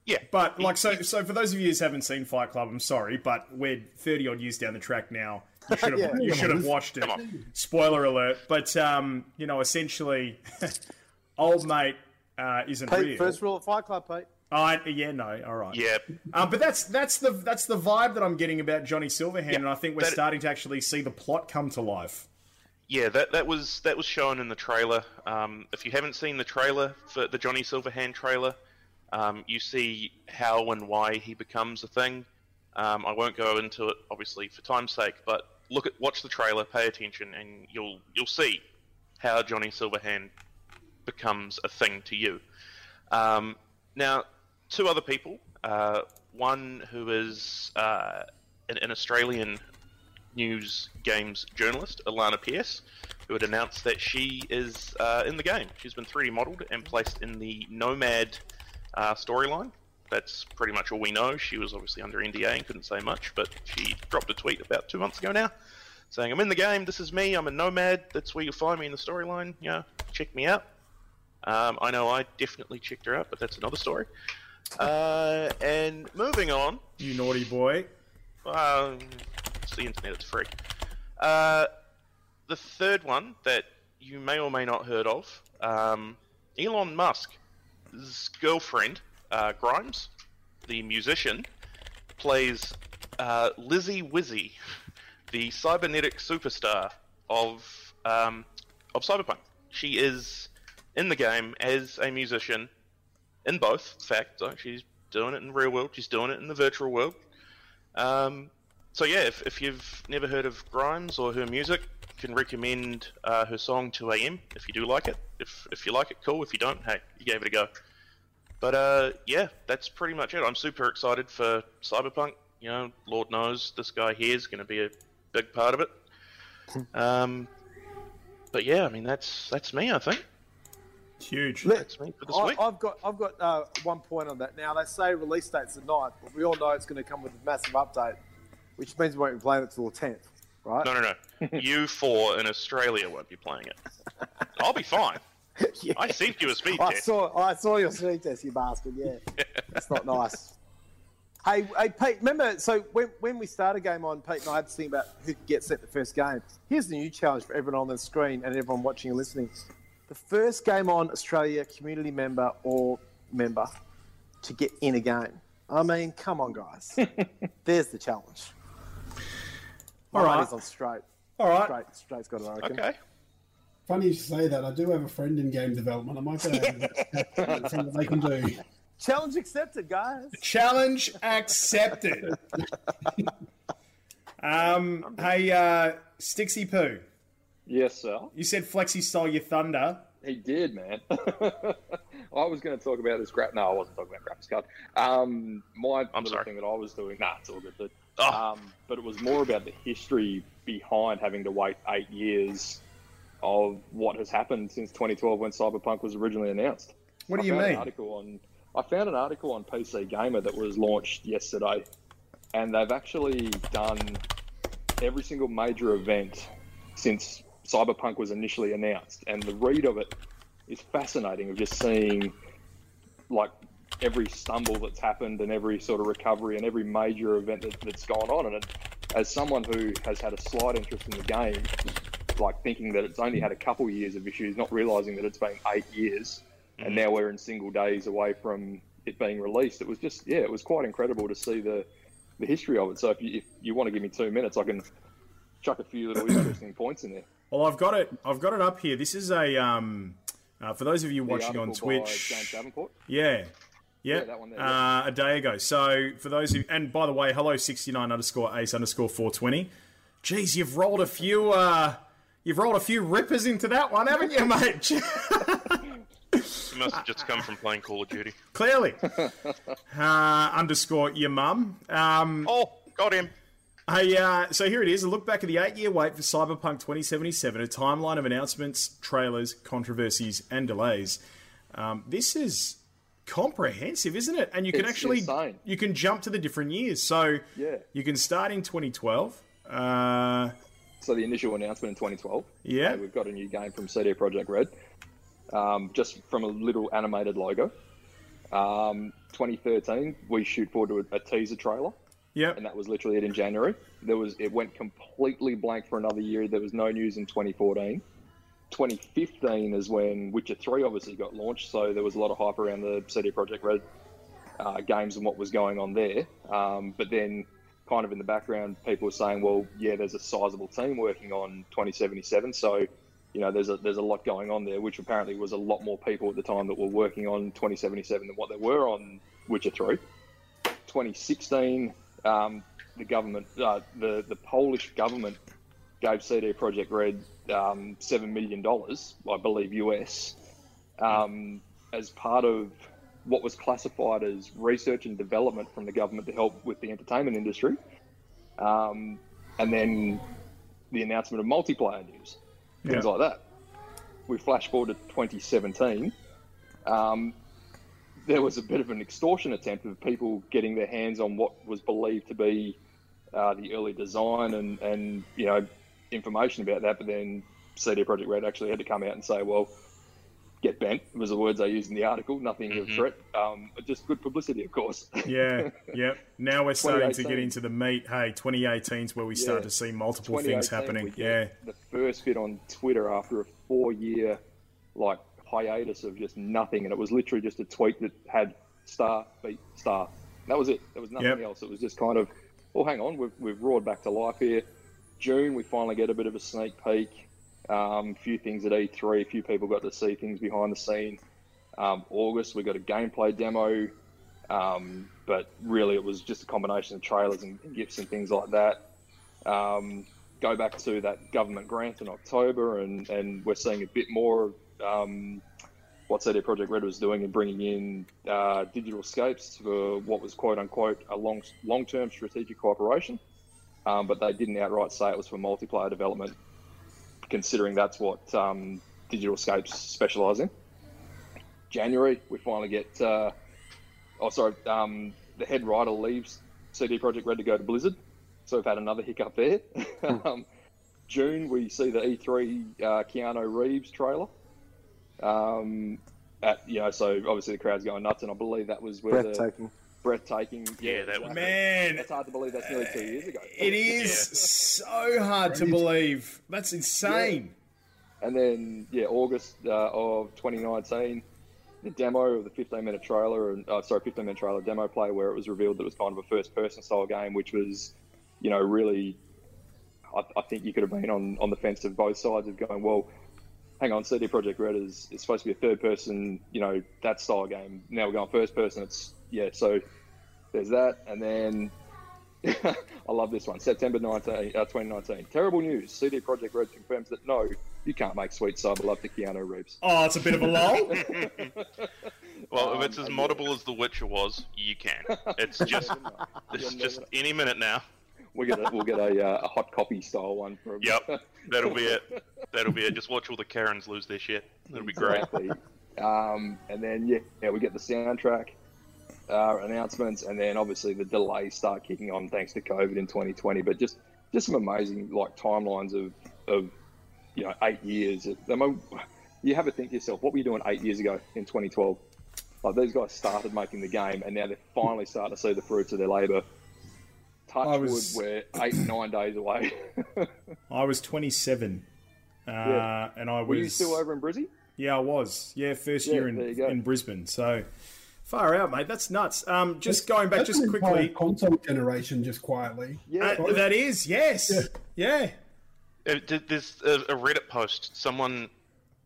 Yeah, But he- like so so for those of you who haven't seen Fight Club, I'm sorry, but we're 30 odd years down the track now. You should have Yeah. you should have watched it. Spoiler alert. But um, you know, essentially old mate uh, isn't Pete, real. first rule of Fight Club, Pete. Uh, yeah, no, all right. Yeah, Um, but that's that's the that's the vibe that I'm getting about Johnny Silverhand, and I think we're that- starting to actually see the plot come to life. Yeah, that that was that was shown in the trailer. Um, if you haven't seen the trailer for the Johnny Silverhand trailer, um, you see how and why he becomes a thing. Um, I won't go into it, obviously, for time's sake. But look at watch the trailer, pay attention, and you'll you'll see how Johnny Silverhand becomes a thing to you. Um, now, two other people. Uh, one who is uh, an, an Australian news games journalist, Alana Pierce, who had announced that she is uh, in the game. She's been 3D modeled and placed in the Nomad uh, storyline. That's pretty much all we know. She was obviously under NDA and couldn't say much, but she dropped a tweet about two months ago now saying, I'm in the game, this is me, I'm a Nomad, that's where you'll find me in the storyline, you know, check me out. Um, I know I definitely checked her out, but that's another story. Uh, and moving on, You naughty boy. um, it's the internet, it's free. Uh, the third one that you may or may not heard of, um, Elon Musk's girlfriend, uh, Grimes, the musician, plays uh, Lizzy Wizzy, the cybernetic superstar of um, of Cyberpunk. She is in the game as a musician in both. In fact, so she's doing it in the real world. She's doing it in the virtual world. Um, so yeah, if, if you've never heard of Grimes or her music, can recommend uh, her song 2 AM if you do like it. If if you like it, cool. If you don't, hey, you gave it a go. But uh, yeah, that's pretty much it. I'm super excited for Cyberpunk. You know, Lord knows this guy here is going to be a big part of it. Um, but yeah, I mean that's that's me. I think Huge. that's me for this I, week. I've got I've got uh, one point on that. Now they say release date's the 9th, but we all know it's going to come with a massive update which means we won't be playing it till the tenth, right? No, no, no. you four in Australia won't be playing it. I'll be fine. Yeah. I sent you a speed I test. saw, I saw your speed test, you bastard. Yeah, that's not nice. Hey, hey, Pete. Remember, so when, when we start a game on, Pete and I had to think about who could get sent the first game. Here's the new challenge for everyone on the screen and everyone watching and listening: the first game on Australia community member or member to get in a game. I mean, come on, guys. There's the challenge. My All right. money's on straight. All right. Straight, straight's got it. I reckon. Okay. Funny you should say that. I do have a friend in game development. I might go and see what they can do. Challenge accepted, guys. Challenge accepted. um, hey, uh, Stixie Poo, Yes, sir. you said Flexi stole your thunder. He did, man. I was going to talk about this grap. No, I wasn't talking about graphics card. Um, my I'm little sorry. thing that I was doing. Nah, it's all good. Dude. Oh. Um, but it was more about the history behind having to wait eight years of what has happened since 2012 when Cyberpunk was originally announced. What do I you found An mean? article on, I found an article on PC Gamer that was launched yesterday, and they've actually done every single major event since Cyberpunk was initially announced, and the read of it is fascinating. Of just seeing like every stumble that's happened and every sort of recovery and every major event that, that's gone on. And it, as someone who has had a slight interest in the game, like thinking that it's only had a couple years of issues, not realizing that it's been eight years, and now we're in single days away from it being released. It was just yeah, it was quite incredible to see the the history of it. So if you, if you want to give me two minutes, I can chuck a few little interesting points in there. Well, I've got it. I've got it up here. This is a um, uh, for those of you The watching on Twitch. Yeah. Yeah, Yeah, that one there, Uh, a day ago. So for those who, and by the way, hello sixty nine underscore ace underscore four twenty. Geez, you've rolled a few. Uh, you've rolled a few rippers into that one, haven't you, mate? You must have just come from playing Call of Duty. Clearly. Uh, underscore your mum. Um, Oh, got him. Hey, uh, so here it is. A look back at the eight year wait for Cyberpunk 2077, a timeline of announcements, trailers, controversies, and delays. Um, this is comprehensive, isn't it? And you can It's actually insane. you can jump to the different years. So Yeah. you can start in 2012. Uh, So the initial announcement in 2012. Yeah. we've got a new game from CD Projekt Red, um, just from a little animated logo. Um, 2013, we shoot forward to a, a teaser trailer, Yeah, and that was literally it in January. There was it went completely blank for another year. There was no news in 2014. 2015 is when Witcher 3 obviously got launched, so there was a lot of hype around the CD Projekt Red uh, games and what was going on there. Um, but then, kind of in the background, people were saying, "Well, yeah, there's a sizable team working on 2077, so you know, there's a there's a lot going on there." Which apparently was a lot more people at the time that were working on 2077 than what there were on Witcher 3. 2016, um, the government, uh, the the Polish government gave CD Projekt Red um, seven million dollars, I believe US, um, as part of what was classified as research and development from the government to help with the entertainment industry, um, and then the announcement of multiplayer news, things Yeah. like that. We flash forward to 2017. Um, there was a bit of an extortion attempt of people getting their hands on what was believed to be uh, the early design and, and you know information about that, but then CD Projekt Red actually had to come out and say, well, get bent was the words they used in the article. Nothing of threat, um, just good publicity, of course. Yeah, yep. Now we're starting to get into the meat. Hey, 2018 is where we start to see multiple things happening. Yeah, The first bit on Twitter after a four-year like hiatus of just nothing, and it was literally just a tweet that had star beat star. That was it. There was nothing Yep. else. It was just kind of, well, hang on, we've we've roared back to life here. June, we finally get a bit of a sneak peek. Um, a few things at E3. A few people got to see things behind the scene. Um, August, we got a gameplay demo. Um, but really, it was just a combination of trailers and, gifts and things like that. Um, go back to that government grant in October, and, and we're seeing a bit more of um, what CD Projekt Red was doing and bringing in uh, digital scapes for what was quote unquote a long long term strategic cooperation. Um, but they didn't outright say it was for multiplayer development, considering that's what um, digital scapes specialise in. January, we finally get. Uh, oh, sorry. Um, the head writer leaves CD Projekt Red to go to Blizzard. so we've had another hiccup there. um, June, we see the E3 uh, Keanu Reeves trailer. Um, at, you know, so obviously the crowd's going nuts, and I believe that was where the Breathtaking. breathtaking. Yeah, that was- Man, It's hard to believe that's nearly two years ago. it is so hard to believe. That's insane. And then, yeah, August uh, of 2019, the demo of the 15 minute trailer, and uh, sorry, 15 minute trailer demo play where it was revealed that it was kind of a first person style game, which was, you know, really, I, I think you could have been on, on the fence of both sides of going, well, hang on, CD Projekt Red is, is supposed to be a third person, you know, that style game. Now we're going first person. It's, yeah, so there's that. And then I love this one. September 19, uh, 2019. Terrible news. CD Projekt Red confirms that no, you can't make Sweet Cyber Love to Keanu Reeves. Oh, it's a bit of a lull. Well, Um, if it's as and moddable as The Witcher was, you can. It's just, it's just any minute now. We'll get a, we'll get a, uh, a Hot Coffee style one. From, Yep, that'll be it. That'll be it. Just watch all the Karens lose their shit. That'll be great. Um, and then yeah, yeah, we get the soundtrack uh, announcements, and then obviously the delays start kicking on thanks to COVID in 2020. But just just some amazing like timelines of of you know eight years. I mean, you have to think to yourself, what were you doing eight years ago in 2012? Like these guys started making the game, and now they're finally starting to see the fruits of their labour. Touch was- wood, we're eight nine days away. I was 27, uh, Yeah. and I was. Were you still over in Brisbane? Yeah, I was. Yeah, first Yeah, year in, there you go. in Brisbane. So far out, mate. That's nuts. Um, just going back, That's just an quickly. console generation, just quietly. Yeah, Uh, that is yes. Yeah. Uh, There's a, a Reddit post. Someone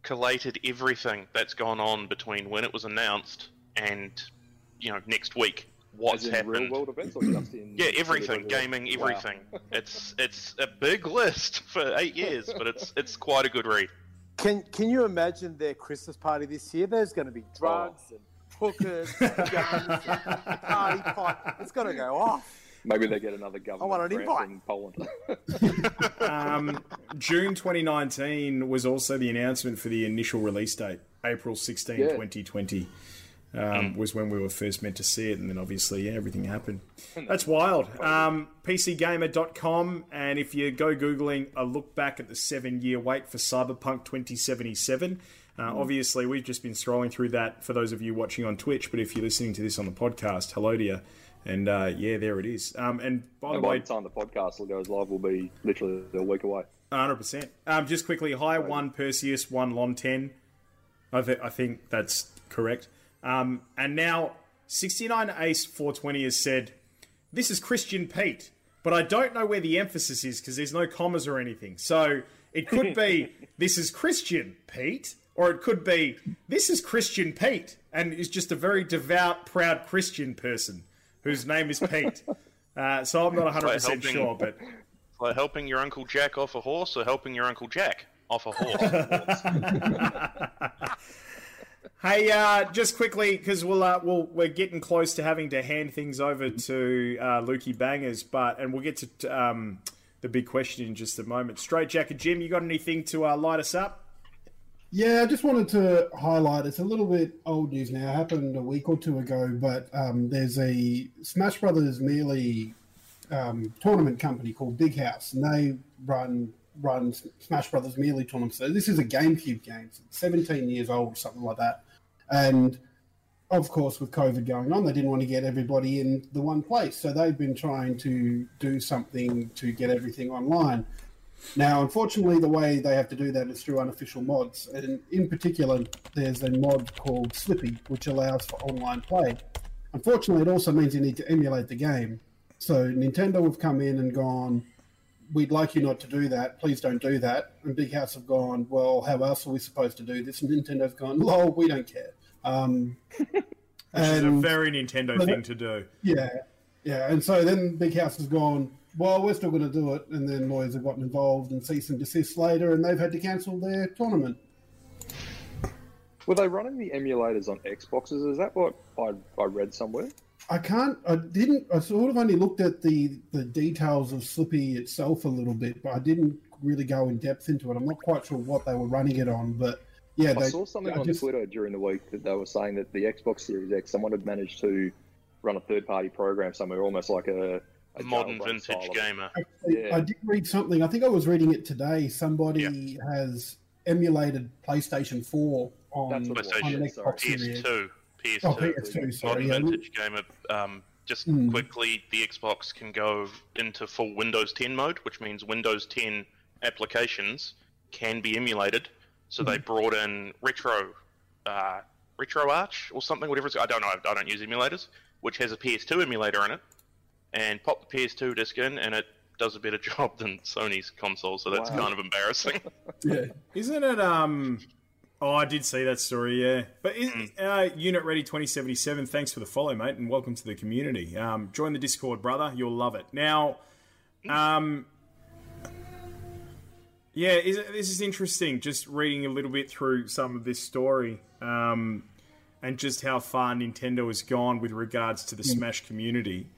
collated everything that's gone on between when it was announced and you know next week. What's As in happened? real world events or just in Yeah, everything, Wow. gaming, everything. It's it's a big list for eight years, but it's it's quite a good read. Can Can you imagine their Christmas party this year? There's going to be drugs and hookers, guns, and party pot. It's going to go off. Maybe they get another government I want an invite. from Poland. Um, June 2019 was also the announcement for the initial release date, April 16, Yeah. 2020. Um, Was when we were first meant to see it, and then obviously, yeah, everything happened. That's wild. Um, PCGamer.com, and if you go Googling a look back at the seven year wait for Cyberpunk 2077, uh, obviously, we've just been scrolling through that for those of you watching on Twitch, but if you're listening to this on the podcast, hello to you. And uh, yeah, there it is. Um, and by the and by way, the time the podcast goes live, we'll be literally a week away. Hundred percent. Um, just quickly, high one Perseus, one Lon ten. I, th- I think that's correct. Um, and now sixty nine Ace four twenty has said, "This is Christian Pete, but I don't know where the emphasis is because there's no commas or anything. So it could be this is Christian Pete, or it could be this is Christian Pete, and is just a very devout, proud Christian person whose name is Pete. Uh, so I'm not hundred percent helping- sure, but." Like helping your uncle Jack off a horse, or helping your uncle Jack off a horse. Hey, uh, just quickly because we'll, uh, we'll we're getting close to having to hand things over to uh, Lukey Bangers, but and we'll get to um, the big question in just a moment. Straight Jack and Jim, you got anything to uh, light us up? Yeah, I just wanted to highlight. It's a little bit old news now. It happened a week or two ago, but um, there's a Smash Brothers Melee um, tournament company called Big House, and they run run Smash Brothers Melee tournaments. So this is a GameCube game, it's 17 years old or something like that. And of course, with COVID going on, they didn't want to get everybody in the one place, so they've been trying to do something to get everything online. Now, unfortunately, the way they have to do that is through unofficial mods. And in particular, there's a mod called Slippi, which allows for online play. Unfortunately, it also means you need to emulate the game. So Nintendo have come in and gone, we'd like you not to do that. Please don't do that. And Big House have gone, well, how else are we supposed to do this? And Nintendo's gone, lol, we don't care. Um, It's a very Nintendo thing to do. yeah, yeah. And so then Big House has gone, well, we're still going to do it. And then lawyers have gotten involved and cease and desist later, and they've had to cancel their tournament. Were they running the emulators on Xboxes? Is that what I, I read somewhere? I can't, I didn't, I sort of only looked at the, the details of Slippi itself a little bit, but I didn't really go in depth into it. I'm not quite sure what they were running it on, but yeah, I they, saw something I on just- Twitter during the week that they were saying that the Xbox Series X, someone had managed to run a third-party program somewhere, almost like a, a modern vintage style of it. gamer. Yeah. I did read something. I think I was reading it today. Somebody has emulated PlayStation 4 on, That's what it was, on an. Xbox PS2. PS2. Oh, PS2, sorry. modern Yeah. vintage gamer. Um, just Mm. quickly, the Xbox can go into full Windows 10 mode, which means Windows 10 applications can be emulated. So they brought in Retro, uh, RetroArch or something, whatever it's. I don't know. I don't use emulators, which has a PS2 emulator in it, and pop the PS2 disc in, and it does a better job than Sony's console. So that's Wow. kind of embarrassing. Yeah. Isn't it? Um. Oh, I did see that story. Yeah, but is, uh, Unit Ready twenty seventy seven. Thanks for the follow, mate, and welcome to the community. Um, join the Discord, brother. You'll love it. Now, um, yeah, is it, this is interesting. Just reading a little bit through some of this story, um, and just how far Nintendo has gone with regards to the Smash community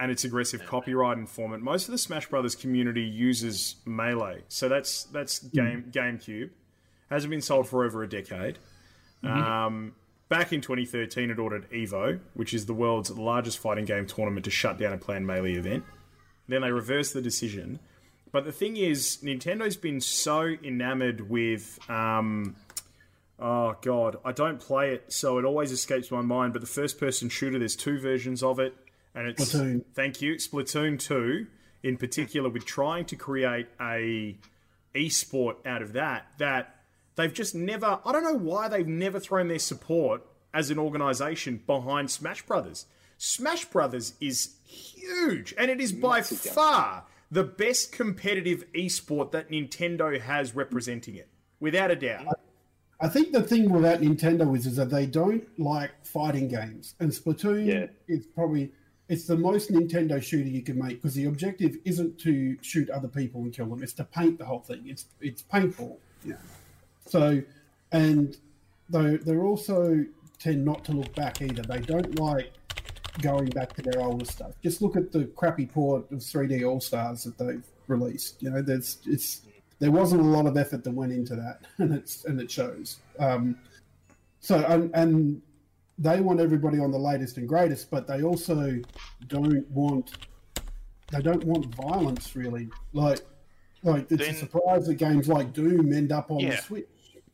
and its aggressive copyright enforcement. Most of the Smash Brothers community uses Melee, so that's that's game GameCube. Hasn't been sold for over a decade. Um, back in 2013, it ordered Evo, which is the world's largest fighting game tournament, to shut down a planned Melee event. Then they reversed the decision. But the thing is, Nintendo's been so enamored with. Um, oh, God. I don't play it, so it always escapes my mind. But the first person shooter, there's two versions of it. And it's. Splatoon. Thank you. Splatoon 2, in particular, with trying to create a esport out of that, that they've just never. I don't know why they've never thrown their support as an organization behind Smash Brothers. Smash Brothers is huge, and it is by far the best competitive esport that Nintendo has representing it, without a doubt. I think the thing with that Nintendo is, is that they don't like fighting games, and Splatoon Yeah. is probably it's the most Nintendo shooter you can make because the objective isn't to shoot other people and kill them; it's to paint the whole thing. It's it's paintball, yeah. So, and though they they also tend not to look back either. They don't like going back to their older stuff. Just look at the crappy port of 3D All Stars that they've released. You know, there's it's there wasn't a lot of effort that went into that, and it's and it shows. Um, so and and they want everybody on the latest and greatest, but they also don't want they don't want violence really. Like like it's Then- a surprise that games like Doom end up on the Yeah. Switch.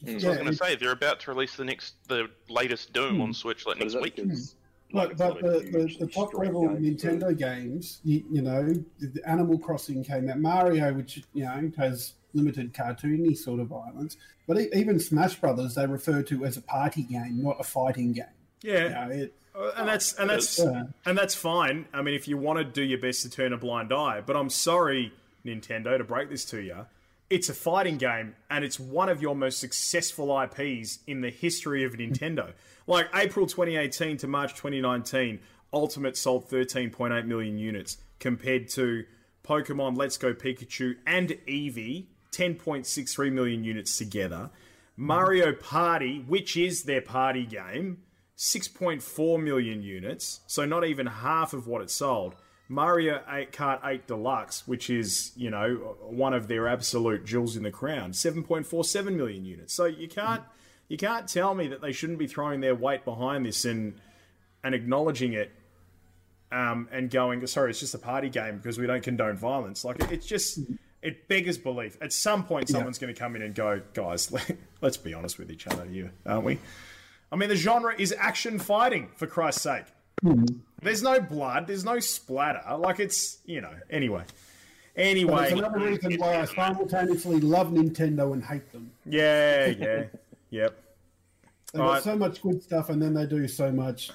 So I was going to say they're about to release the next, the latest Doom Hmm. on Switch like But next week. because, But, but the, the, the top destroying level game, so- Nintendo games, you, you know, the, the Animal Crossing came out, Mario, which you know has limited cartoony sort of violence, but e- even Smash Brothers they refer to as a party game, not a fighting game. Yeah, it, Uh, and that's and that's Yeah. and that's fine. I mean, if you want to do your best to turn a blind eye, but I'm sorry, Nintendo, to break this to you. It's a fighting game, and it's one of your most successful IPs in the history of Nintendo. Like April 2018 to March 2019, Ultimate sold 13.8 million units, compared to Pokemon Let's Go Pikachu and Eevee, 10.63 million units together. Mario Party, which is their party game, 6.4 million units, so not even half of what it sold. Mario 8 Kart 8 Deluxe, which is, you know, one of their absolute jewels in the crown, 7.47 million units. So you can't you can't tell me that they shouldn't be throwing their weight behind this and and acknowledging it um, and going, sorry, it's just a party game because we don't condone violence. Like it's just it beggars belief. At some point, someone's going to come in and go, guys, let's be honest with each other, here, aren't we? I mean, the genre is action fighting, for Christ's sake. There's no blood, there's no splatter. Like it's, you know, anyway. but Anyway, it's another reason why I simultaneously love Nintendo and hate them. yeah, yeah, yep. They Right. got so much good stuff, and then they do so much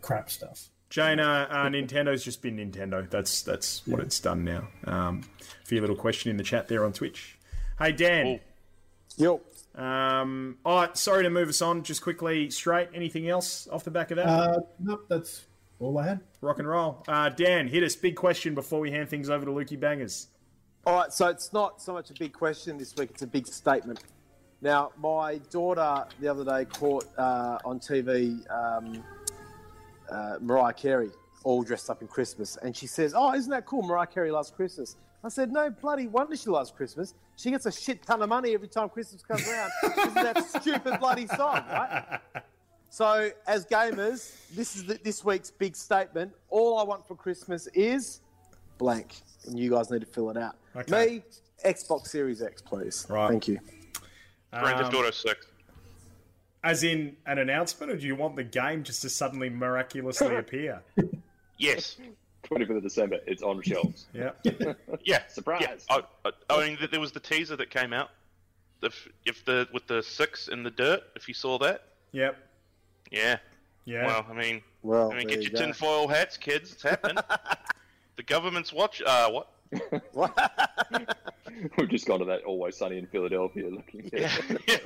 crap stuff. Jane, uh, uh, Nintendo's just been Nintendo. That's that's what it's done now. Um, for your little question in the chat there on Twitch. Hey Dan. Yo. Um, all right, sorry to move us on. Just quickly, straight. Anything else off the back of that? Uh, nope, that's all I had. Rock and roll. Uh, Dan, hit us. Big question before we hand things over to Lukey Bangers. All right, so it's not so much a big question this week; it's a big statement. Now, my daughter the other day caught uh, on TV um, uh, Mariah Carey all dressed up in Christmas, and she says, "Oh, isn't that cool? Mariah Carey loves Christmas." I said, "No, bloody wonder she loves Christmas. She gets a shit ton of money every time Christmas comes around because of that stupid bloody song, right?" So, as gamers, this is the, this week's big statement. All I want for Christmas is blank, and you guys need to fill it out. Okay. Me, Xbox Series X, please. Right. Thank you. Grand Theft Auto 6. As in an announcement, or do you want the game just to suddenly miraculously appear? Yes. 25th of December, it's on shelves. Yeah. Yeah. Surprise. Yeah. I, I, I mean, there was the teaser that came out. If, if the with the six in the dirt, if you saw that, Yep. yeah. Yeah. Well, I mean, Well, I mean, get you your tinfoil hats, kids. It's happening. the government's watch. Uh, what? We've just gone to that Always Sunny in Philadelphia looking. Yeah. yeah.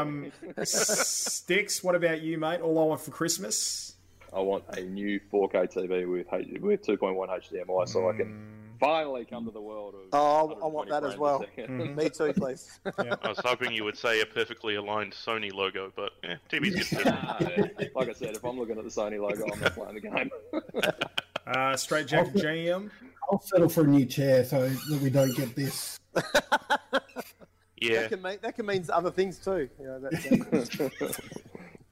Um, Sticks, what about you, mate? All I want for Christmas? I want a new 4K TV with H- with 2.1 HDMI so I can finally come to the world of. Oh, I want that as frames a well. second. Me too, please. I was hoping you would say a perfectly aligned Sony logo, but yeah, TV's good too. Ah, yeah. like I said, if I'm looking at the Sony logo, I'm not playing the game. Uh, Straight Jacket GM? I'll settle for a new chair so that we don't get this. Yeah. That can mean that can mean other things too. You know, that,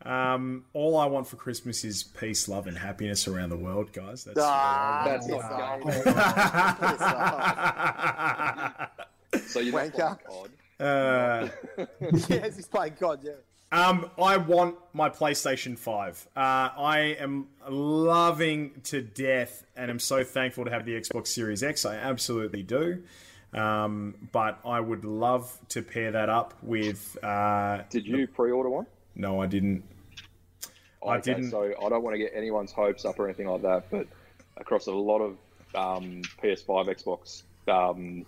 Um, all I want for Christmas is peace, love, and happiness around the world, guys. That's Ah, That's piss not off. going. So you're not Wanker. playing COD. uh, yes, he's playing COD. Yeah. Um, I want my PlayStation 5. Uh, I am loving to death and I'm so thankful to have the Xbox Series X. I absolutely do. Um, but I would love to pair that up with. Uh, Did you pre-order one? no, I didn't. I Okay, didn't- So I don't want to get anyone's hopes up or anything like that, but across a lot of um, PS5, Xbox um,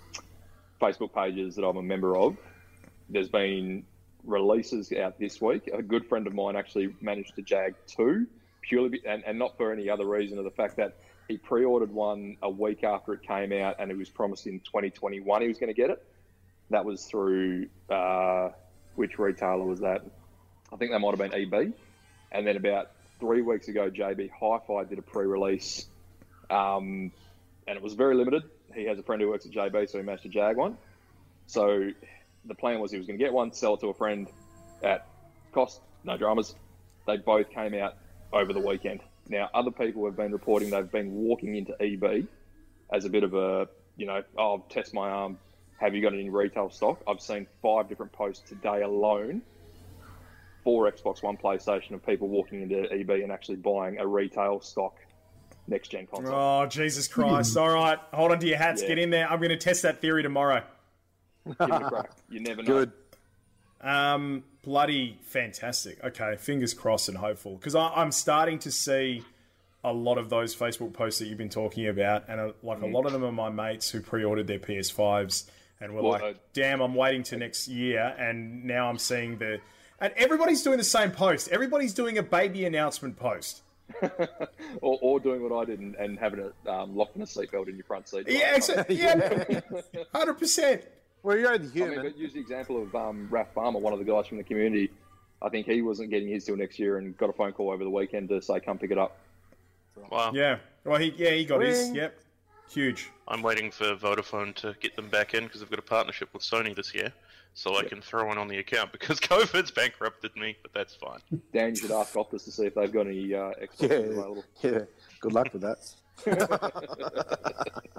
Facebook pages that I'm a member of, there's been releases out this week. A good friend of mine actually managed to jag two, purely be, and, and not for any other reason of the fact that he pre-ordered one a week after it came out, and it was promised in 2021 he was going to get it. That was through uh, which retailer was that? I think that might have been EB. And then about three weeks ago, JB Hi-Fi did a pre-release, um, and it was very limited. He has a friend who works at JB, so he managed to jag one. So the plan was he was going to get one, sell it to a friend at cost, no dramas. They both came out over the weekend. Now, other people have been reporting they've been walking into EB as a bit of a, you know, oh, I'll test my arm. Have you got any retail stock? I've seen five different posts today alone for Xbox One, PlayStation of people walking into EB and actually buying a retail stock next gen console. Oh, Jesus Christ. All right. Hold on to your hats. Yeah. Get in there. I'm going to test that theory tomorrow. Give it a crack. You never know. Good. Um, bloody fantastic. Okay, fingers crossed and hopeful because I'm starting to see a lot of those Facebook posts that you've been talking about, and uh, like a lot of them are my mates who pre-ordered their PS5s and were Well, like, uh, "Damn, I'm waiting to next year," and now I'm seeing the. And everybody's doing the same post. Everybody's doing a baby announcement post. Or, or doing what I did and, and having it um, locked in a seatbelt in your front seat. Yeah, exactly. Yeah, hundred percent. Well, you're the human. I mean, but use the example of um, Raf Farmer, one of the guys from the community. I think he wasn't getting his till next year and got a phone call over the weekend to say, come pick it up. Wow. Yeah. Well, he yeah he got his. Ring. Yep. Huge. I'm waiting for Vodafone to get them back in because they've got a partnership with Sony this year, so I can throw one on the account because COVID's bankrupted me, but that's fine. Dan, you should ask Optus to see if they've got any uh, Xbox yeah, available. yeah. Good luck with that.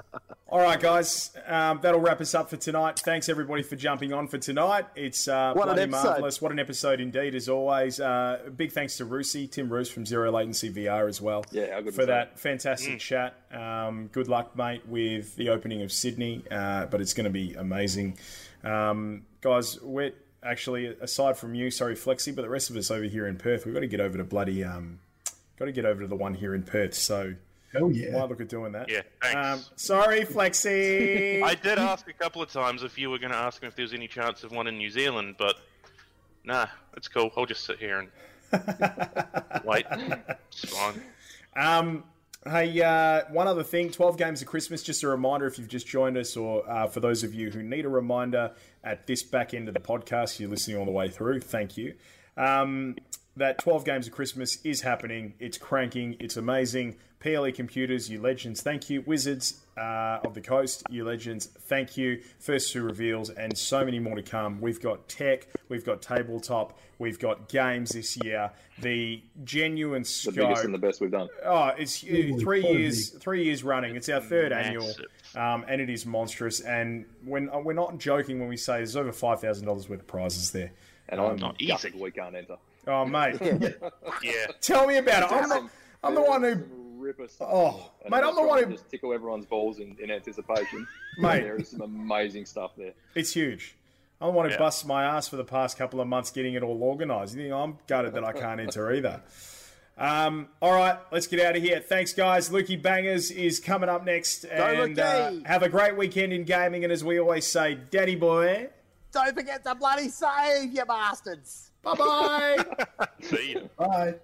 All right, guys, um, that'll wrap us up for tonight. Thanks everybody for jumping on for tonight. It's uh, What an bloody episode. marvelous. What an episode indeed, as always. Uh, big thanks to Rusey, Tim Ruse from Zero Latency VR as well. Yeah, how good for that that? fantastic chat. Um, good luck, mate, with the opening of Sydney. Uh, but it's going to be amazing, um, guys. We're actually aside from you, sorry, Flexi, but the rest of us over here in Perth, we've got to get over to bloody. Um, got to get over to the one here in Perth. So. Oh yeah. Might look at doing that. Yeah, thanks. Um, sorry, Flexi. I did ask a couple of times if you were going to ask him if there was any chance of one in New Zealand, but nah, it's cool. I'll just sit here and wait. It's fine. Um, hey, uh, one other thing 12 Games of Christmas. Just a reminder if you've just joined us, or uh, for those of you who need a reminder at this back end of the podcast, you're listening all the way through, thank you. Um, that 12 games of Christmas is happening. It's cranking. It's amazing. PLE Computers, you legends, thank you. Wizards uh, of the Coast, you legends, thank you. First two reveals, and so many more to come. We've got tech, we've got tabletop, we've got games this year. The genuine scope, The scope. biggest and the best we've done. Oh, it's uh, three quality. years. Three years running. It's our third annual, um, and it is monstrous. And when uh, we're not joking when we say there's over five thousand dollars worth of prizes there. And I'm Not gutted easy. we can't enter. Oh, mate, Yeah. tell me about it. I'm the, I'm the one who, some ripper oh, And mate, I'm the one who. just tickle everyone's balls in, in anticipation. Mate. there is some amazing stuff there. It's huge. I'm the one who Yeah. busts my ass for the past couple of months getting it all organised. You think I'm gutted that I can't enter either. Um, all right, let's get out of here. Thanks, guys. Lukey Bangers is coming up next. And uh, Lukey. have a great weekend in gaming. And as we always say, Daddy boy, Don't forget to bloody save, you bastards. bye bye. See you. Bye.